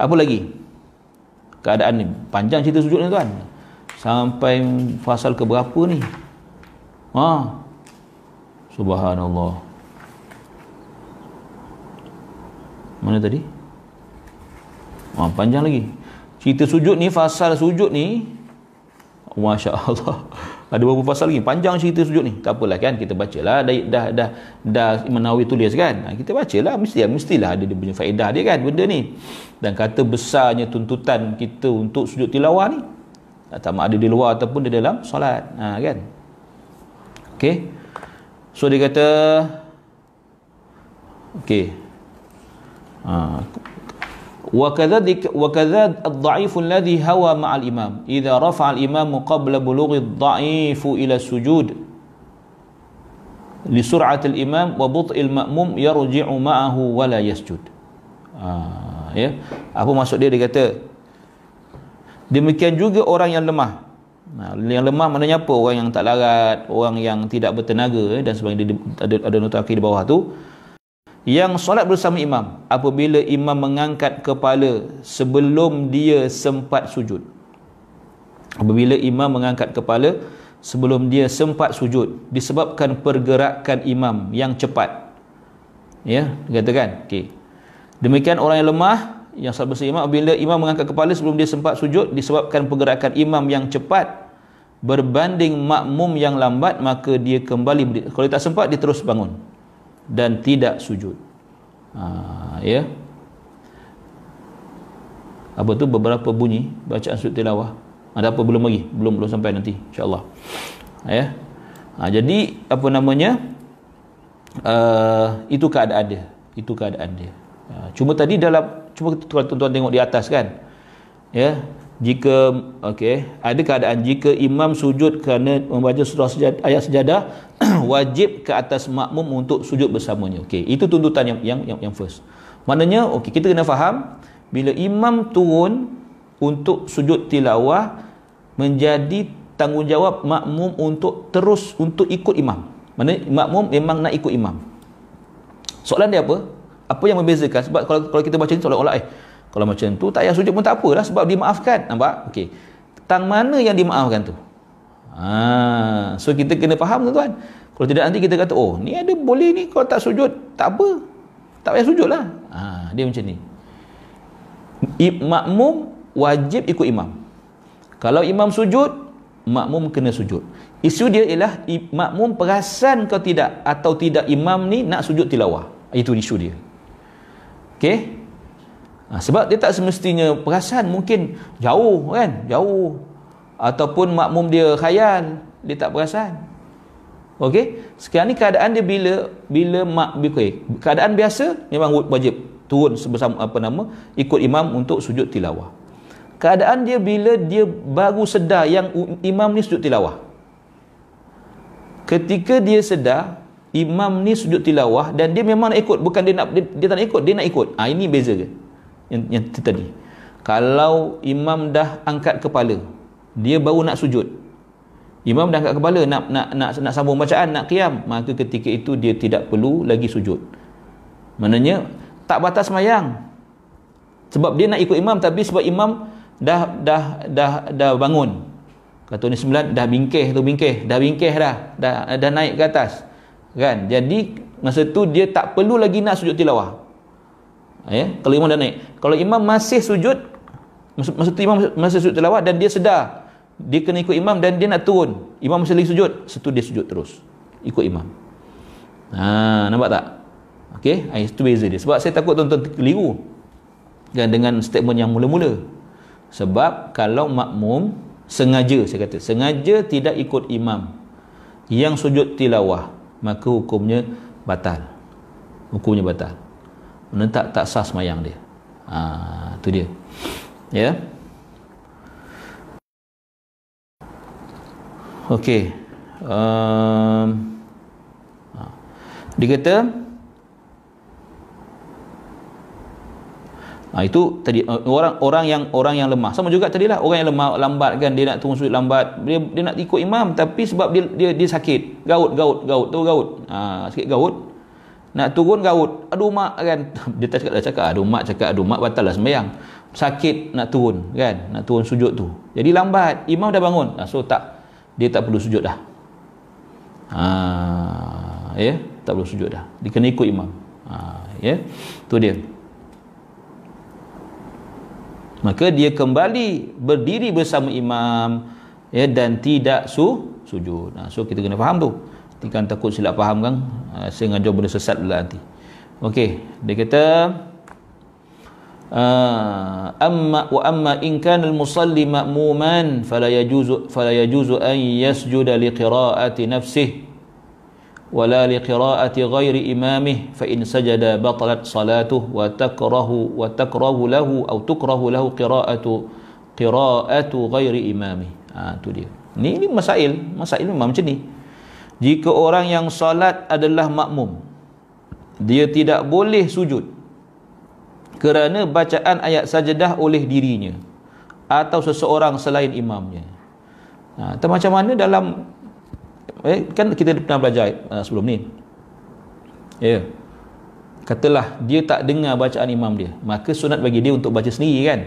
Apa lagi? Keadaan ni panjang cerita sujud ni tuan. Sampai fasal ke berapa ni? Ha. Subhanallah. Mana tadi? Ha, panjang lagi. Cerita sujud ni, fasal sujud ni Masya Allah ada beberapa pasal lagi? Panjang cerita sujud ni. Tak apalah kan kita bacalah. Dah dah dah, dah menawi tulis kan? Ha, kita bacalah. Mesti mestilah ada dia punya faedah dia kan benda ni. Dan kata besarnya tuntutan kita untuk sujud tilawah ni tak ada di luar ataupun di dalam solat. Ha, kan? Okey. So dia kata okey ha, وكذلك وكذا الضعيف الذي هوى مع الإمام إذا رفع الإمام قبل بلوغ الضعيف إلى السجود لسرعة الإمام وبطء المأموم يرجع معه ولا يسجد ah, ya apa maksud dia dia kata demikian juga orang yang lemah nah, yang lemah maknanya apa orang yang tak larat orang yang tidak bertenaga eh, dan sebagainya ada ada nota akhir di bawah tu yang solat bersama imam apabila imam mengangkat kepala sebelum dia sempat sujud. Apabila imam mengangkat kepala sebelum dia sempat sujud disebabkan pergerakan imam yang cepat. Ya katakan okey. Demikian orang yang lemah yang solat bersama imam apabila imam mengangkat kepala sebelum dia sempat sujud disebabkan pergerakan imam yang cepat berbanding makmum yang lambat maka dia kembali kalau dia tak sempat dia terus bangun dan tidak sujud. Ha, ya. Apa tu beberapa bunyi bacaan sujud tilawah. Ada apa belum lagi? Belum belum sampai nanti insya-Allah. Ya. Ha, jadi apa namanya? Uh, itu keadaan dia. Itu keadaan dia. Uh, cuma tadi dalam cuma tuan-tuan tengok di atas kan. Ya, jika okey ada keadaan jika imam sujud kerana membaca surah sejadah, ayat sejadah wajib ke atas makmum untuk sujud bersamanya. Okey itu tuntutan yang yang yang, yang first. Maknanya okey kita kena faham bila imam turun untuk sujud tilawah menjadi tanggungjawab makmum untuk terus untuk ikut imam. Maknanya makmum memang nak ikut imam. Soalan dia apa? Apa yang membezakan? Sebab kalau kalau kita baca ni seolah-olah eh kalau macam tu tak payah sujud pun tak apalah sebab dimaafkan. Nampak? Okey. Tang mana yang dimaafkan tu? Ha, so kita kena faham tuan-tuan. Kalau tidak nanti kita kata, oh ni ada boleh ni kalau tak sujud, tak apa. Tak payah sujud lah. Ha, dia macam ni. Makmum wajib ikut imam. Kalau imam sujud, makmum kena sujud. Isu dia ialah makmum perasan kau tidak atau tidak imam ni nak sujud tilawah. Itu isu dia. Okey? Ha, sebab dia tak semestinya perasan mungkin jauh kan, jauh. Ataupun makmum dia khayal, dia tak perasan. Okey, sekarang ni keadaan dia bila bila mak okay. keadaan biasa memang wajib turun bersama apa nama ikut imam untuk sujud tilawah. Keadaan dia bila dia baru sedar yang imam ni sujud tilawah. Ketika dia sedar imam ni sujud tilawah dan dia memang nak ikut bukan dia nak dia, dia tak nak ikut dia nak ikut. Ah ha, ini beza ke? Yang, yang tadi. Kalau imam dah angkat kepala dia baru nak sujud. Imam dah angkat kepala nak nak nak nak sambung bacaan nak qiyam maka ketika itu dia tidak perlu lagi sujud. Maknanya tak batas mayang. Sebab dia nak ikut imam tapi sebab imam dah dah dah dah bangun. Kata ni sembilan dah bingkih tu bingkih dah bingkih dah dah dah naik ke atas. Kan? Jadi masa tu dia tak perlu lagi nak sujud tilawah ya kalau imam dah naik. Kalau imam masih sujud tu imam masa sujud tilawah dan dia sedar dia kena ikut imam dan dia nak turun. Imam masih lagi sujud situ dia sujud terus. Ikut imam. Ha nampak tak? Okey ha, itu beza dia. Sebab saya takut tuan-tuan keliru dan dengan statement yang mula-mula. Sebab kalau makmum sengaja saya kata sengaja tidak ikut imam yang sujud tilawah maka hukumnya batal. Hukumnya batal Mana tak sah semayang dia ha, tu dia ya okey um, ha. dia kata Ha, itu tadi uh, orang orang yang orang yang lemah. Sama juga tadilah orang yang lemah lambat kan dia nak tunggu sujud lambat. Dia dia nak ikut imam tapi sebab dia dia, dia sakit. Gaut gaut gaut tu gaut. Ha, sakit gaut. Nak turun gaut. Aduh mak kan. Dia tak cakap dah cakap aduh mak cakap aduh mak batal lah sembahyang. Sakit nak turun kan. Nak turun sujud tu. Jadi lambat. Imam dah bangun. Ha, so tak dia tak perlu sujud dah. Ha, ya, tak perlu sujud dah. Dia kena ikut imam. Ha, ya. Tu dia maka dia kembali berdiri bersama imam ya dan tidak su sujud. Nah, so kita kena faham tu Tikan takut silap faham kan, uh, saya ngajar benda sesat pula nanti. Okey, dia kata uh, amma wa amma in kana al-musalli ma'muman fala yajuzu fala yajuzu an yasjuda li qira'ati nafsihi ولا لقراءة غير إمامه فإن سجد بطلت صلاته وتكره وتكره له أو تكره له قراءة قراءة غير إمامه ha, tu dia ni, ni masail masail memang macam ni jika orang yang salat adalah makmum dia tidak boleh sujud kerana bacaan ayat sajadah oleh dirinya atau seseorang selain imamnya ha, macam mana dalam eh, kan kita pernah belajar uh, sebelum ni ya yeah. katalah dia tak dengar bacaan imam dia maka sunat bagi dia untuk baca sendiri kan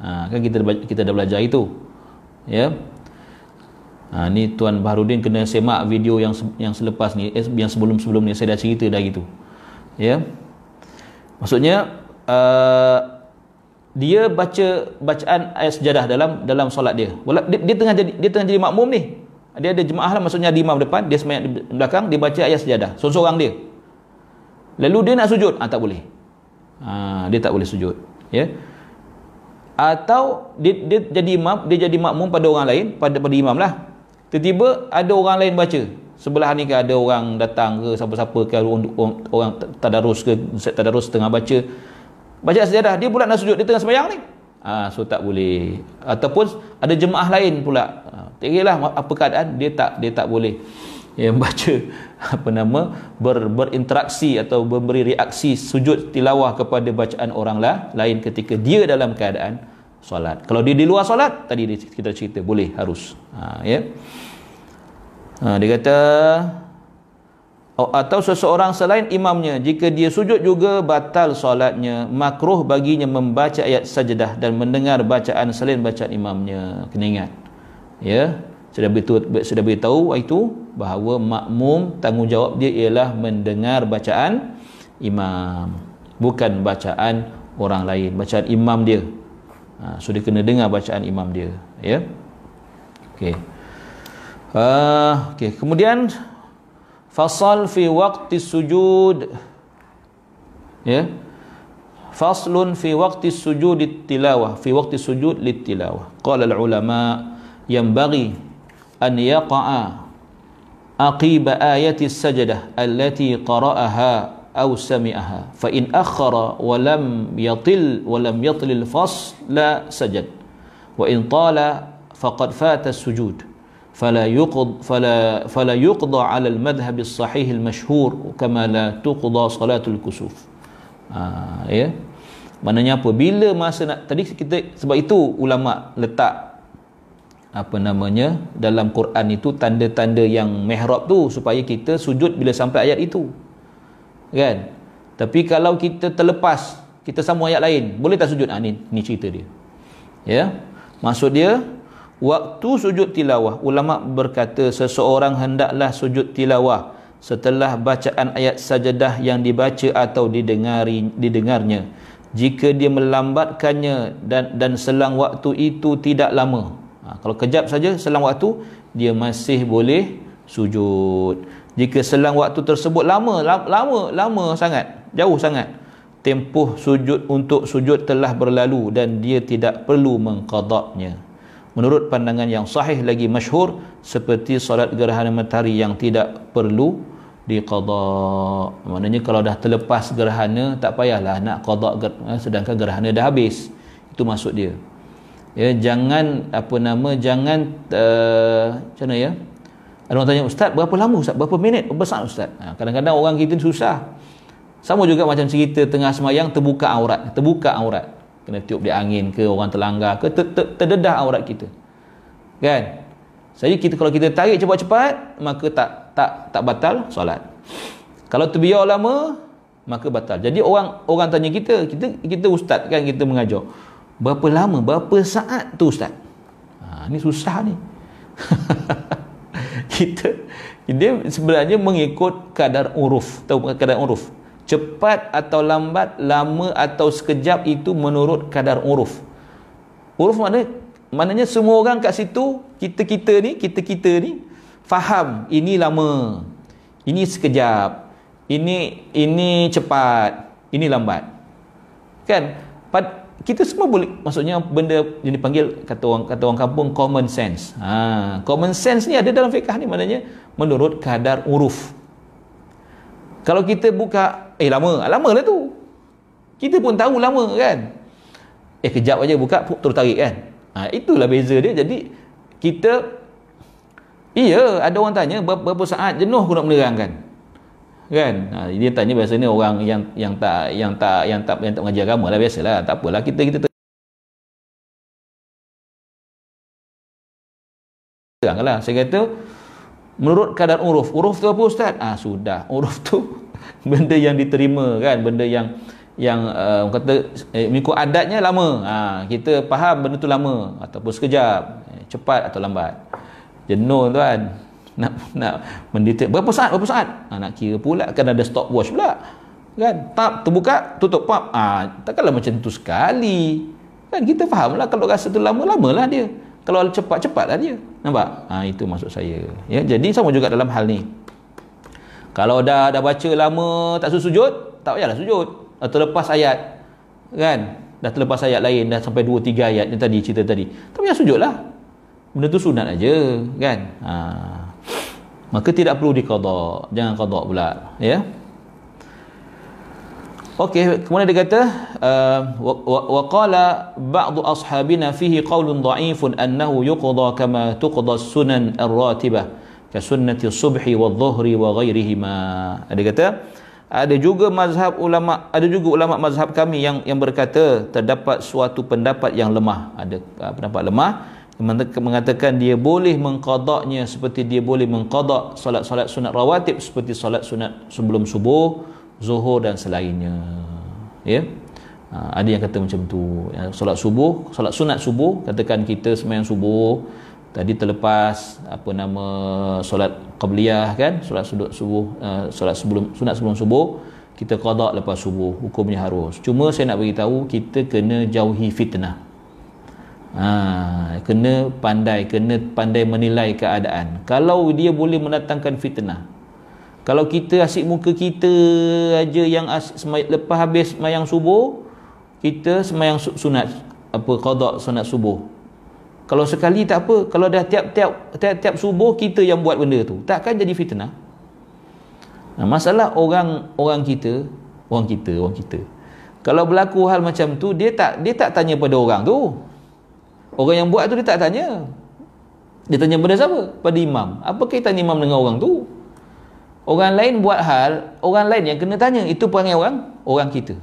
ha, kan kita kita dah belajar itu ya yeah. Ha, ni tuan Baharudin kena semak video yang yang selepas ni eh, yang sebelum-sebelum ni. Saya dah cerita dah gitu. Ya? Yeah. maksudnya uh, dia baca bacaan ayat sejadah dalam dalam solat dia. dia dia tengah jadi dia tengah jadi makmum ni. Dia ada jemaah lah maksudnya di imam depan dia semayang di belakang dia baca ayat sejadah seorang-seorang dia. Lalu dia nak sujud. Ah tak boleh. Ha, dia tak boleh sujud. Ya? Atau dia, dia jadi imam dia jadi makmum pada orang lain pada pada imam lah tiba-tiba ada orang lain baca. Sebelah ni ke ada orang datang ke siapa-siapa ke orang, orang tadarus ke tadarus tengah baca. Baca sejadah dia pula nak sujud dia tengah sembahyang ni. Ha, so tak boleh. Ataupun ada jemaah lain pula. Ha, tak kira lah apa keadaan dia tak dia tak boleh. Yang baca apa nama ber, berinteraksi atau memberi reaksi sujud tilawah kepada bacaan orang lah lain ketika dia dalam keadaan solat. Kalau dia di luar solat tadi kita cerita boleh harus. Ha, ya ha, dia kata atau seseorang selain imamnya jika dia sujud juga batal solatnya. Makruh baginya membaca ayat sajadah dan mendengar bacaan selain bacaan imamnya. Kena ingat. Ya? Sudah beritahu sudah beritahu itu bahawa makmum tanggungjawab dia ialah mendengar bacaan imam bukan bacaan orang lain bacaan imam dia. Ha, so dia kena dengar bacaan imam dia. Ya? Okey uh, okey kemudian fasal fi waqti sujud ya faslun fi waqti sujud tilawah fi waqti sujud litilawah qala al ulama ينبغي أن يقع عقيب آية السجدة التي قرأها أو سمعها فإن أخر ولم يطل ولم يطل الفصل سجد وإن طال فقد فات السجود فلا يقض فلا فلا يقضى على المذهب الصحيح المشهور كما لا تقضى صلاة الكسوف آه ya maknanya apa bila masa nak tadi kita sebab itu ulama letak apa namanya dalam Quran itu tanda-tanda yang mihrab tu supaya kita sujud bila sampai ayat itu kan tapi kalau kita terlepas kita sambung ayat lain boleh tak sujud ha, ni, ni cerita dia ya maksud dia waktu sujud tilawah ulama berkata seseorang hendaklah sujud tilawah setelah bacaan ayat sajadah yang dibaca atau didengari didengarnya. Jika dia melambatkannya dan dan selang waktu itu tidak lama. Ha, kalau kejap saja selang waktu dia masih boleh sujud. Jika selang waktu tersebut lama lama lama sangat jauh sangat tempoh sujud untuk sujud telah berlalu dan dia tidak perlu mengqadaknya menurut pandangan yang sahih lagi masyhur seperti solat gerhana matahari yang tidak perlu diqada. Maknanya kalau dah terlepas gerhana tak payahlah nak qada eh, sedangkan gerhana dah habis. Itu maksud dia. Ya jangan apa nama jangan uh, macam mana ya? Ada orang tanya ustaz berapa lama ustaz? Berapa minit? Berapa saat ustaz. Ha, kadang-kadang orang kita susah. Sama juga macam cerita tengah semayang terbuka aurat terbuka aurat kena tiup dia angin ke orang terlanggar ke ter, ter, terdedah aurat kita kan saya kita kalau kita tarik cepat-cepat maka tak tak tak batal solat. Kalau terbiar lama maka batal. Jadi orang orang tanya kita, kita kita ustaz kan kita mengajar. Berapa lama, berapa saat tu ustaz? Ha ni susah ni. kita dia sebenarnya mengikut kadar uruf. Tahu kadar uruf? Cepat atau lambat, lama atau sekejap itu menurut kadar uruf. Uruf maknanya Maknanya semua orang kat situ, kita-kita ni, kita-kita ni faham ini lama. Ini sekejap. Ini ini cepat. Ini lambat. Kan? Pad, kita semua boleh maksudnya benda yang dipanggil kata orang kata orang kampung common sense. Ha, common sense ni ada dalam fiqh ni maknanya menurut kadar uruf. Kalau kita buka eh lama, lama lah tu. Kita pun tahu lama kan. Eh kejap aja buka terus tarik kan. Ha, itulah beza dia. Jadi kita iya ada orang tanya berapa saat jenuh aku nak menerangkan. Kan? Ha, dia tanya biasanya orang yang yang tak yang tak yang tak yang tak mengajar agama lah biasalah. Tak apalah kita kita teranglah. Saya kata menurut kadar uruf. Uruf tu apa ustaz? Ah sudah. Uruf tu benda yang diterima kan, benda yang yang uh, kata eh, mengikut adatnya lama. Ha, kita faham benda tu lama ataupun sekejap eh, cepat atau lambat. Jenuh tuan nak nak mendetail berapa saat berapa saat? Ha, nak kira pula kan ada stopwatch pula kan? Pap terbuka tutup pap ha, takkanlah macam tu sekali. Kan kita faham lah kalau rasa tu lama-lama lah dia. Kalau cepat-cepat lah dia. Nampak? Ha, itu maksud saya. Ya jadi sama juga dalam hal ni kalau dah dah baca lama tak sujud tak payahlah sujud. Atau lepas ayat kan? Dah terlepas ayat lain dah sampai 2 3 ayat ni tadi cerita tadi. Tapi ya sujudlah. Benda tu sunat aja kan? Ha. maka tidak perlu diqada jangan qada pula ya? Okey, kemudian dia kata uh, wa qala ba'd ashabina fihi qaulun dha'ifun annahu yuqda kama tuqda sunan ar-ratibah ka sunnati subhi wa dhuhri wa ghairihima. Dia kata ada juga mazhab ulama ada juga ulama mazhab kami yang yang berkata terdapat suatu pendapat yang lemah. Ada uh, pendapat lemah mengatakan dia boleh mengqadaknya seperti dia boleh mengqadak solat-solat sunat rawatib seperti solat sunat sebelum subuh zuhur dan selainnya. Ya? Uh, ada yang kata macam tu. Solat subuh solat sunat subuh katakan kita sembahyang subuh tadi terlepas apa nama solat qabliyah kan? Solat sudut subuh uh, solat sebelum sunat sebelum subuh kita qada lepas subuh. Hukumnya harus. Cuma saya nak bagi tahu kita kena jauhi fitnah. Ha, kena pandai kena pandai menilai keadaan. Kalau dia boleh mendatangkan fitnah kalau kita asyik muka kita aja yang asyik, lepas habis semayang subuh kita semayang sunat apa qada sunat subuh kalau sekali tak apa kalau dah tiap-tiap tiap-tiap subuh kita yang buat benda tu takkan jadi fitnah. Nah, masalah orang orang kita orang kita orang kita. Kalau berlaku hal macam tu dia tak dia tak tanya pada orang tu. Orang yang buat tu dia tak tanya. Dia tanya pada siapa? Pada imam. Apa kaitan imam dengan orang tu? Orang lain buat hal orang lain yang kena tanya itu perangai orang orang kita.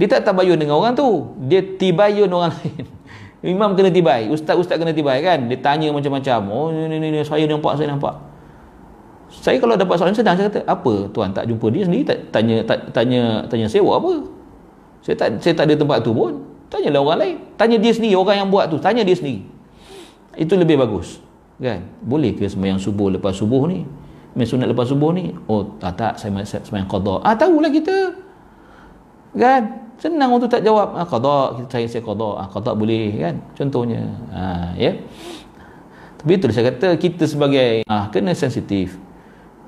Dia tak tabayun dengan orang tu. Dia tibayun orang lain Imam kena tibai, ustaz-ustaz kena tibai kan. Dia tanya macam-macam. Oh ni ni ni saya nampak saya nampak. Saya kalau dapat soalan sedang saya kata, "Apa tuan tak jumpa dia sendiri tak tanya tak, tanya tanya sewa apa?" Saya tak saya tak ada tempat tu pun. Tanyalah orang lain. Tanya dia sendiri orang yang buat tu, tanya dia sendiri. Itu lebih bagus. Kan? Boleh ke sembahyang subuh lepas subuh ni? Sembahyang sunat lepas subuh ni? Oh, tak tak saya sembahyang qada. Ah tahulah kita. Kan? Senang untuk tak jawab. Ah qada kita saya saya qada ah qada boleh kan? Contohnya. Ha ya. Tapi itu saya kata kita sebagai ah kena sensitif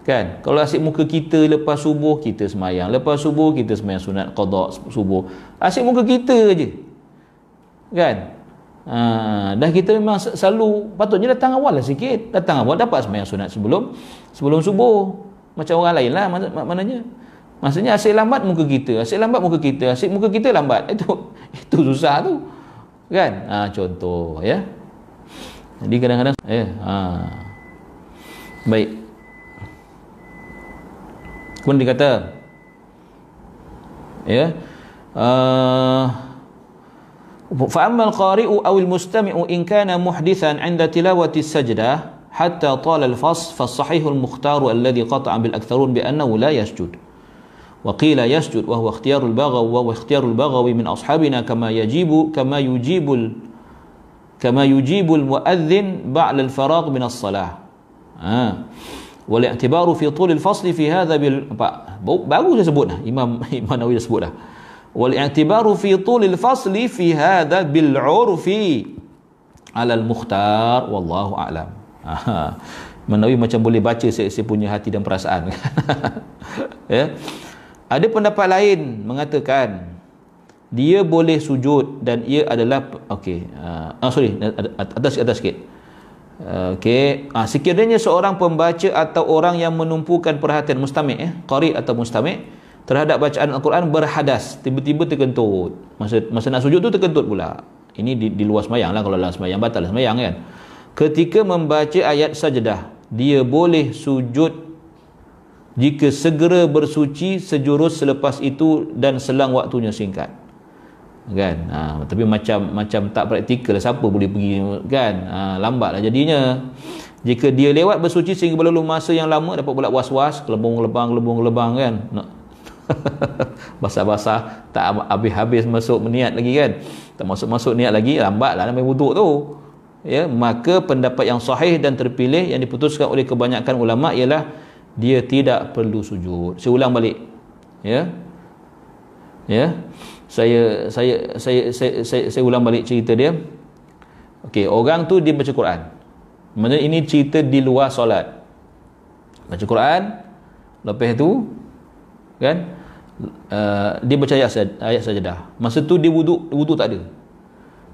kan? Kalau asyik muka kita lepas subuh kita semayang. Lepas subuh kita semayang sunat qada subuh. Asyik muka kita je kan? Ha, dah kita memang selalu patutnya datang awal lah sikit. Datang awal dapat semayang sunat sebelum sebelum subuh. Macam orang lain lah mak- maknanya maksudnya asyik lambat muka kita asyik lambat muka kita asyik muka kita lambat itu itu susah tu kan ha, contoh ya jadi kadang-kadang ya ha. baik kemudian dia kata ya uh, فأما القارئ أو المستمع إن كان محدثا عند تلاوة السجدة حتى طال الفصل فالصحيح المختار الذي قطع بالأكثرون بأنه لا يسجد وقيل يسجد وهو اختيار البغوي وهو اختيار البغوي من أصحابنا كما يجيب كما يجيب كما يجيب المؤذن بعد الفراغ من الصلاة. آه. والاعتبار في طول الفصل في هذا بال... Imam Imam Nawawi dah sebut dah والاعتبار في طول الفصل في هذا بالعرف على المختار والله أعلم. Menawi macam boleh baca saya punya hati dan perasaan. Ya. Ada pendapat lain mengatakan dia boleh sujud dan ia adalah okey uh, oh, sorry atas atas sikit. Okey. Uh, sekiranya seorang pembaca atau orang yang menumpukan perhatian mustami' eh qari atau mustami' terhadap bacaan Al-Quran berhadas tiba-tiba terkentut. Masa masa nak sujud tu terkentut pula. Ini di, di luar semayang lah kalau dalam semayang batal lah semayang kan. Ketika membaca ayat sajadah dia boleh sujud jika segera bersuci sejurus selepas itu dan selang waktunya singkat. Kan? Ha, tapi macam macam tak praktikal siapa boleh pergi kan? Ha, lambatlah jadinya. Jika dia lewat bersuci sehingga berlalu masa yang lama dapat pula was-was kelebong-lebang kelebong-lebang kan? Basah-basah tak habis-habis masuk niat lagi kan? Tak masuk-masuk niat lagi lambatlah nak wuduk tu. Ya maka pendapat yang sahih dan terpilih yang diputuskan oleh kebanyakan ulama ialah dia tidak perlu sujud. Saya ulang balik. Ya? Ya? Saya saya saya saya saya, saya ulang balik cerita dia. Okey orang tu dia baca Quran. Maksudnya ini cerita di luar solat. Baca Quran lepas tu kan? Uh, dia baca ayat, ayat sajadah. Masa tu dia wuduk wuduk tak ada.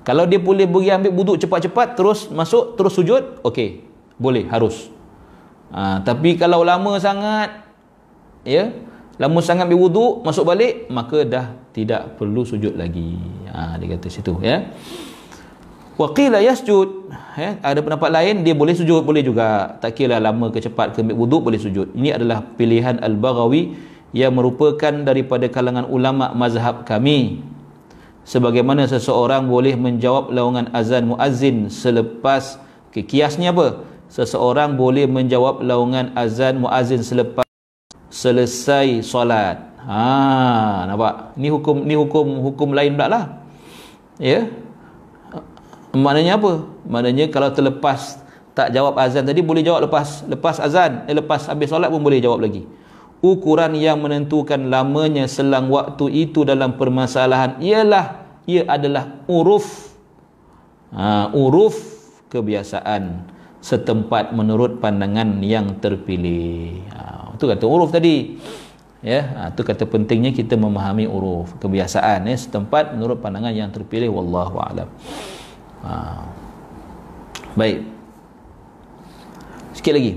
Kalau dia boleh pergi ambil wuduk cepat-cepat terus masuk terus sujud okey. Boleh harus ha, tapi kalau lama sangat ya lama sangat ambil wuduk masuk balik maka dah tidak perlu sujud lagi. Ha, dia kata situ ya. Waqila yasjud ya, ada pendapat lain dia boleh sujud boleh juga. Tak kira lama ke cepat ke ambil wuduk boleh sujud. Ini adalah pilihan Al-Baghawi yang merupakan daripada kalangan ulama mazhab kami. Sebagaimana seseorang boleh menjawab lawangan azan muazzin selepas kiasnya apa seseorang boleh menjawab lawangan azan muazzin selepas selesai solat. Ha nampak? Ni hukum ni hukum hukum lain pula lah. Ya? Maknanya apa? Maknanya kalau terlepas tak jawab azan tadi boleh jawab lepas lepas azan. Eh, lepas habis solat pun boleh jawab lagi. Ukuran yang menentukan lamanya selang waktu itu dalam permasalahan ialah ia adalah uruf. Ha, uruf kebiasaan setempat menurut pandangan yang terpilih. Ha, itu kata uruf tadi. Ya ha, itu kata pentingnya kita memahami uruf kebiasaan ya setempat menurut pandangan yang terpilih. Wallahu alam. Ha. baik. Sikit lagi.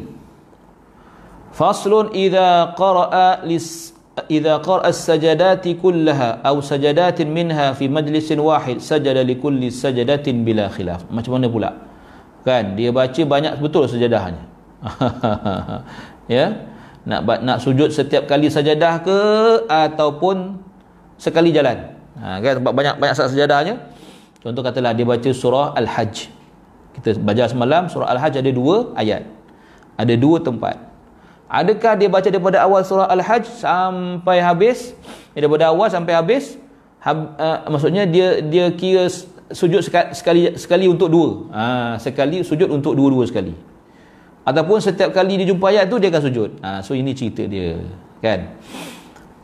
Faslun idza qara'a lis qara'a as-sajadati kullaha aw sajadatin minha fi majlisin wahid sajada li kulli sajadatin bila khilaf. Macam mana pula kan dia baca banyak betul sajadahnya. Ya? Nak nak sujud setiap kali sajadah ke ataupun sekali jalan? Ha, kan banyak banyak sajadahnya. Contoh katalah dia baca surah al-hajj. Kita baca semalam surah al-hajj ada dua ayat. Ada dua tempat. Adakah dia baca daripada awal surah al-hajj sampai habis? Eh, daripada awal sampai habis hab, uh, maksudnya dia dia kira sujud sekali, sekali sekali untuk dua. Ha, sekali sujud untuk dua-dua sekali. Ataupun setiap kali dia jumpa ayat tu dia akan sujud. Ha, so ini cerita dia, kan?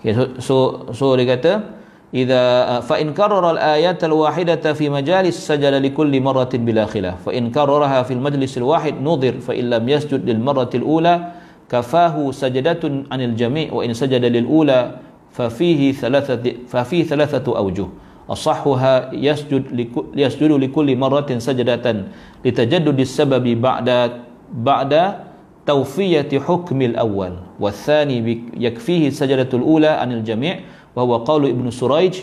Okay, so, so so dia kata idza uh, fa in karara al ayat al wahidata fi majalis sajada li kulli maratin bila khilaf fa in kararaha fil majlis al wahid nudhir fa in lam yasjud lil maratil ula kafahu sajadatun anil jami' wa in sajada lil ula fa fihi thalathati fa fihi thalathatu awjuh أصحها يسجد يسجد لكل مرة سجدة لتجدد السبب بعد بعد توفية حكم الأول. والثاني يكفيه السجدة الأولى عن الجميع وهو قول ابن سريج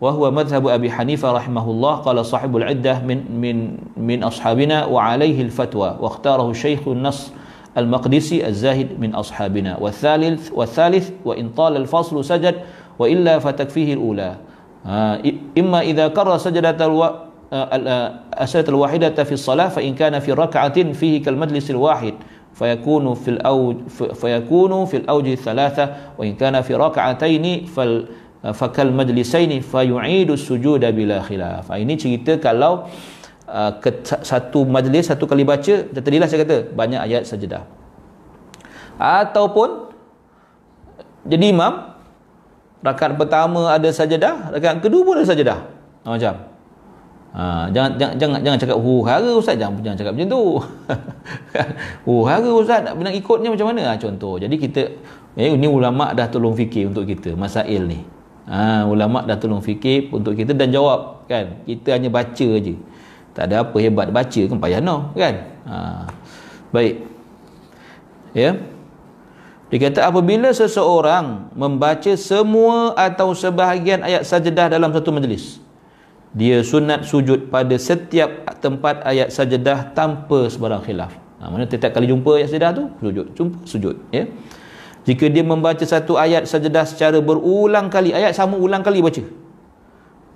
وهو مذهب أبي حنيفة رحمه الله قال صاحب العدة من من من أصحابنا وعليه الفتوى واختاره شيخ النص المقدسي الزاهد من أصحابنا. والثالث والثالث وإن طال الفصل سجد وإلا فتكفيه الأولى. Ha, imma idza qarra sajdatal wa asyatul wahidata fi shalah fa in kana fi rakaatin fihi kal majlisil wahid fayakunu fil awj fayakunu fil auji thalatha wa in kana fi raka'ataini fal fakal majlisaini fayu'idu sujuda bila khilaf. Ha, ini cerita kalau satu majlis satu kali baca tadilah saya kata banyak ayat sajdah ataupun jadi imam rakaat pertama ada sajadah, rakaat kedua pun ada sajadah. Ha, macam. Ha, jangan jangan jangan jangan cakap hu hara ustaz jangan jangan cakap macam tu. hu hara ustaz nak nak ikutnya macam mana? Ha, contoh. Jadi kita eh, ni ulama dah tolong fikir untuk kita masail ni. Ha, ulama dah tolong fikir untuk kita dan jawab kan. Kita hanya baca aje. Tak ada apa hebat baca kan payah no kan. Ha, baik. Ya. Yeah. Dia kata apabila seseorang membaca semua atau sebahagian ayat sajadah dalam satu majlis, dia sunat sujud pada setiap tempat ayat sajadah tanpa sebarang khilaf. Ha, mana setiap kali jumpa ayat sajadah tu, sujud. Jumpa, sujud. Ya. Jika dia membaca satu ayat sajadah secara berulang kali, ayat sama ulang kali baca.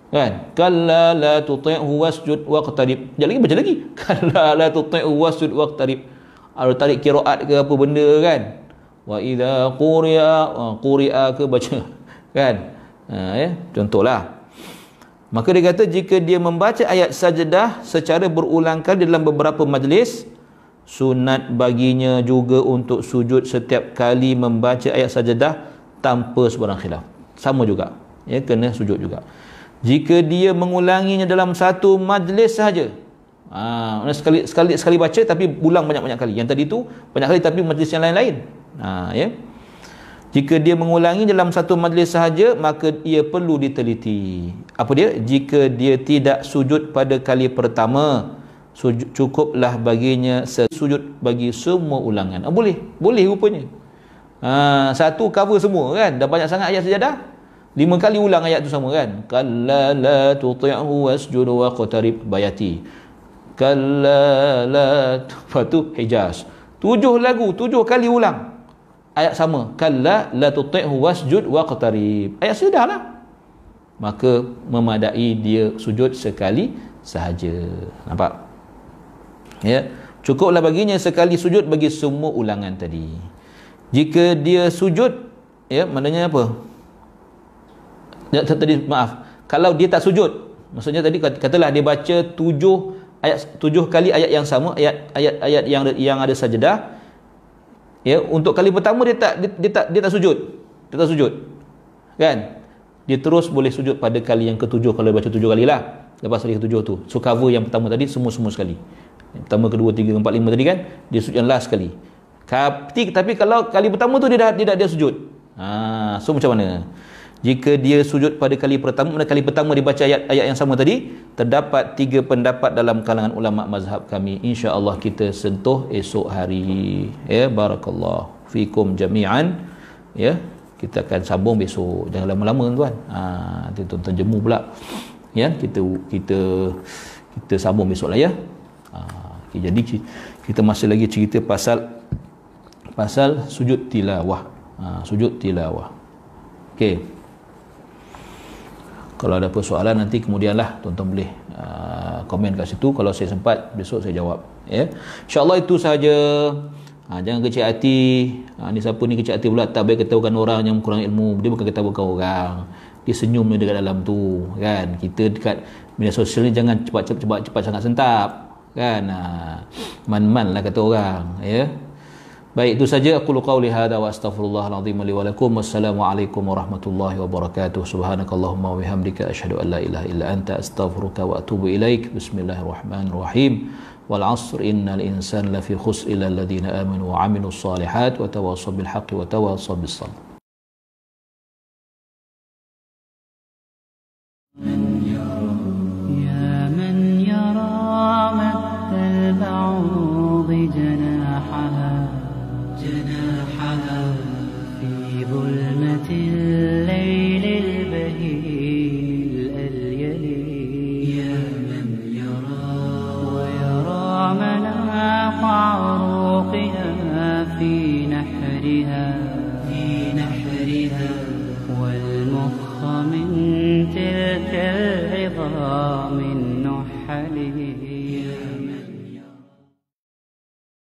Kan? Kalla la tuti'hu wasjud waqtarib. Sekejap lagi baca lagi. Kalla la tuti'hu wasjud waqtarib. Ada tarik kiraat ke apa benda kan? Wa idza quri'a quri'a ke baca kan? Ha, ya contohlah. Maka dia kata jika dia membaca ayat sajadah secara berulang kali dalam beberapa majlis sunat baginya juga untuk sujud setiap kali membaca ayat sajadah tanpa sebarang khilaf. Sama juga ya kena sujud juga. Jika dia mengulanginya dalam satu majlis sahaja ha, sekali sekali sekali baca tapi ulang banyak-banyak kali. Yang tadi tu banyak kali tapi majlis yang lain-lain ha, ya. Jika dia mengulangi dalam satu majlis sahaja maka ia perlu diteliti. Apa dia? Jika dia tidak sujud pada kali pertama sujud, cukuplah baginya sujud bagi semua ulangan. Ha, boleh. Boleh rupanya. Ha, satu cover semua kan? Dah banyak sangat ayat sajadah lima kali ulang ayat tu sama kan? Kalla la tuti'hu wasjud wa qatarib bayati. Kalla la tu? Hijaz. Tujuh lagu tujuh kali ulang ayat sama. Kalla la tuti'hu wasjud waqtarib ayat sudah lah maka memadai dia sujud sekali sahaja. Nampak? Ya. Cukuplah baginya sekali sujud bagi semua ulangan tadi. Jika dia sujud ya maknanya apa? Tadi maaf. Kalau dia tak sujud maksudnya tadi katalah dia baca tujuh ayat tujuh kali ayat yang sama ayat ayat ayat yang yang ada sajadah ya untuk kali pertama dia tak dia, dia tak dia tak sujud. Dia tak sujud. Kan? Dia terus boleh sujud pada kali yang ketujuh kalau baca tujuh kali lah. Lepas kali ketujuh tu. So cover yang pertama tadi semua-semua sekali. Yang pertama kedua tiga empat lima tadi kan? Dia sujud yang last sekali. Tapi, tapi kalau kali pertama tu dia dah dia dah dia sujud. Ha, so macam mana jika dia sujud pada kali pertama pada kali pertama dia baca ayat ayat yang sama tadi terdapat tiga pendapat dalam kalangan ulama mazhab kami. insya-Allah kita sentuh esok hari. Ya barakallah fikum jami'an. Ya kita akan sambung besok. Jangan lama-lama tuan. Ha nanti tuan-tuan jemu pula. Ya kita kita kita sambung besok lah ya. Ha, okay, jadi kita masih lagi cerita pasal pasal sujud tilawah. Ha, sujud tilawah. Okey kalau ada persoalan nanti kemudianlah tuan-tuan boleh uh, komen kat situ. Kalau saya sempat besok saya jawab ya. Insyaallah itu sahaja. Ha, jangan kecil hati. Ha, ni siapa ni kecil hati pula? Tak baik ketahukan orang yang kurang ilmu. Dia bukan ketahukan orang. Dia senyum dekat dalam tu kan. Kita dekat media sosial ni jangan cepat-cepat cepat, sangat sentap kan. Ha, man-man lah kata orang ya Baik itu saja. Aku qauli hada wa astaghfirullahal azim li wa lakum. Wassalamualaikum warahmatullahi wabarakatuh. Subhanakallahumma wa bihamdika asyhadu an la ilaha illa anta astaghfiruka wa atubu ilaik. Bismillahirrahmanirrahim. Wal asr innal insana lafi khusr illa alladhina amanu wa amilus salihat wa tawassaw bil haqqi wa tawassaw bis sabr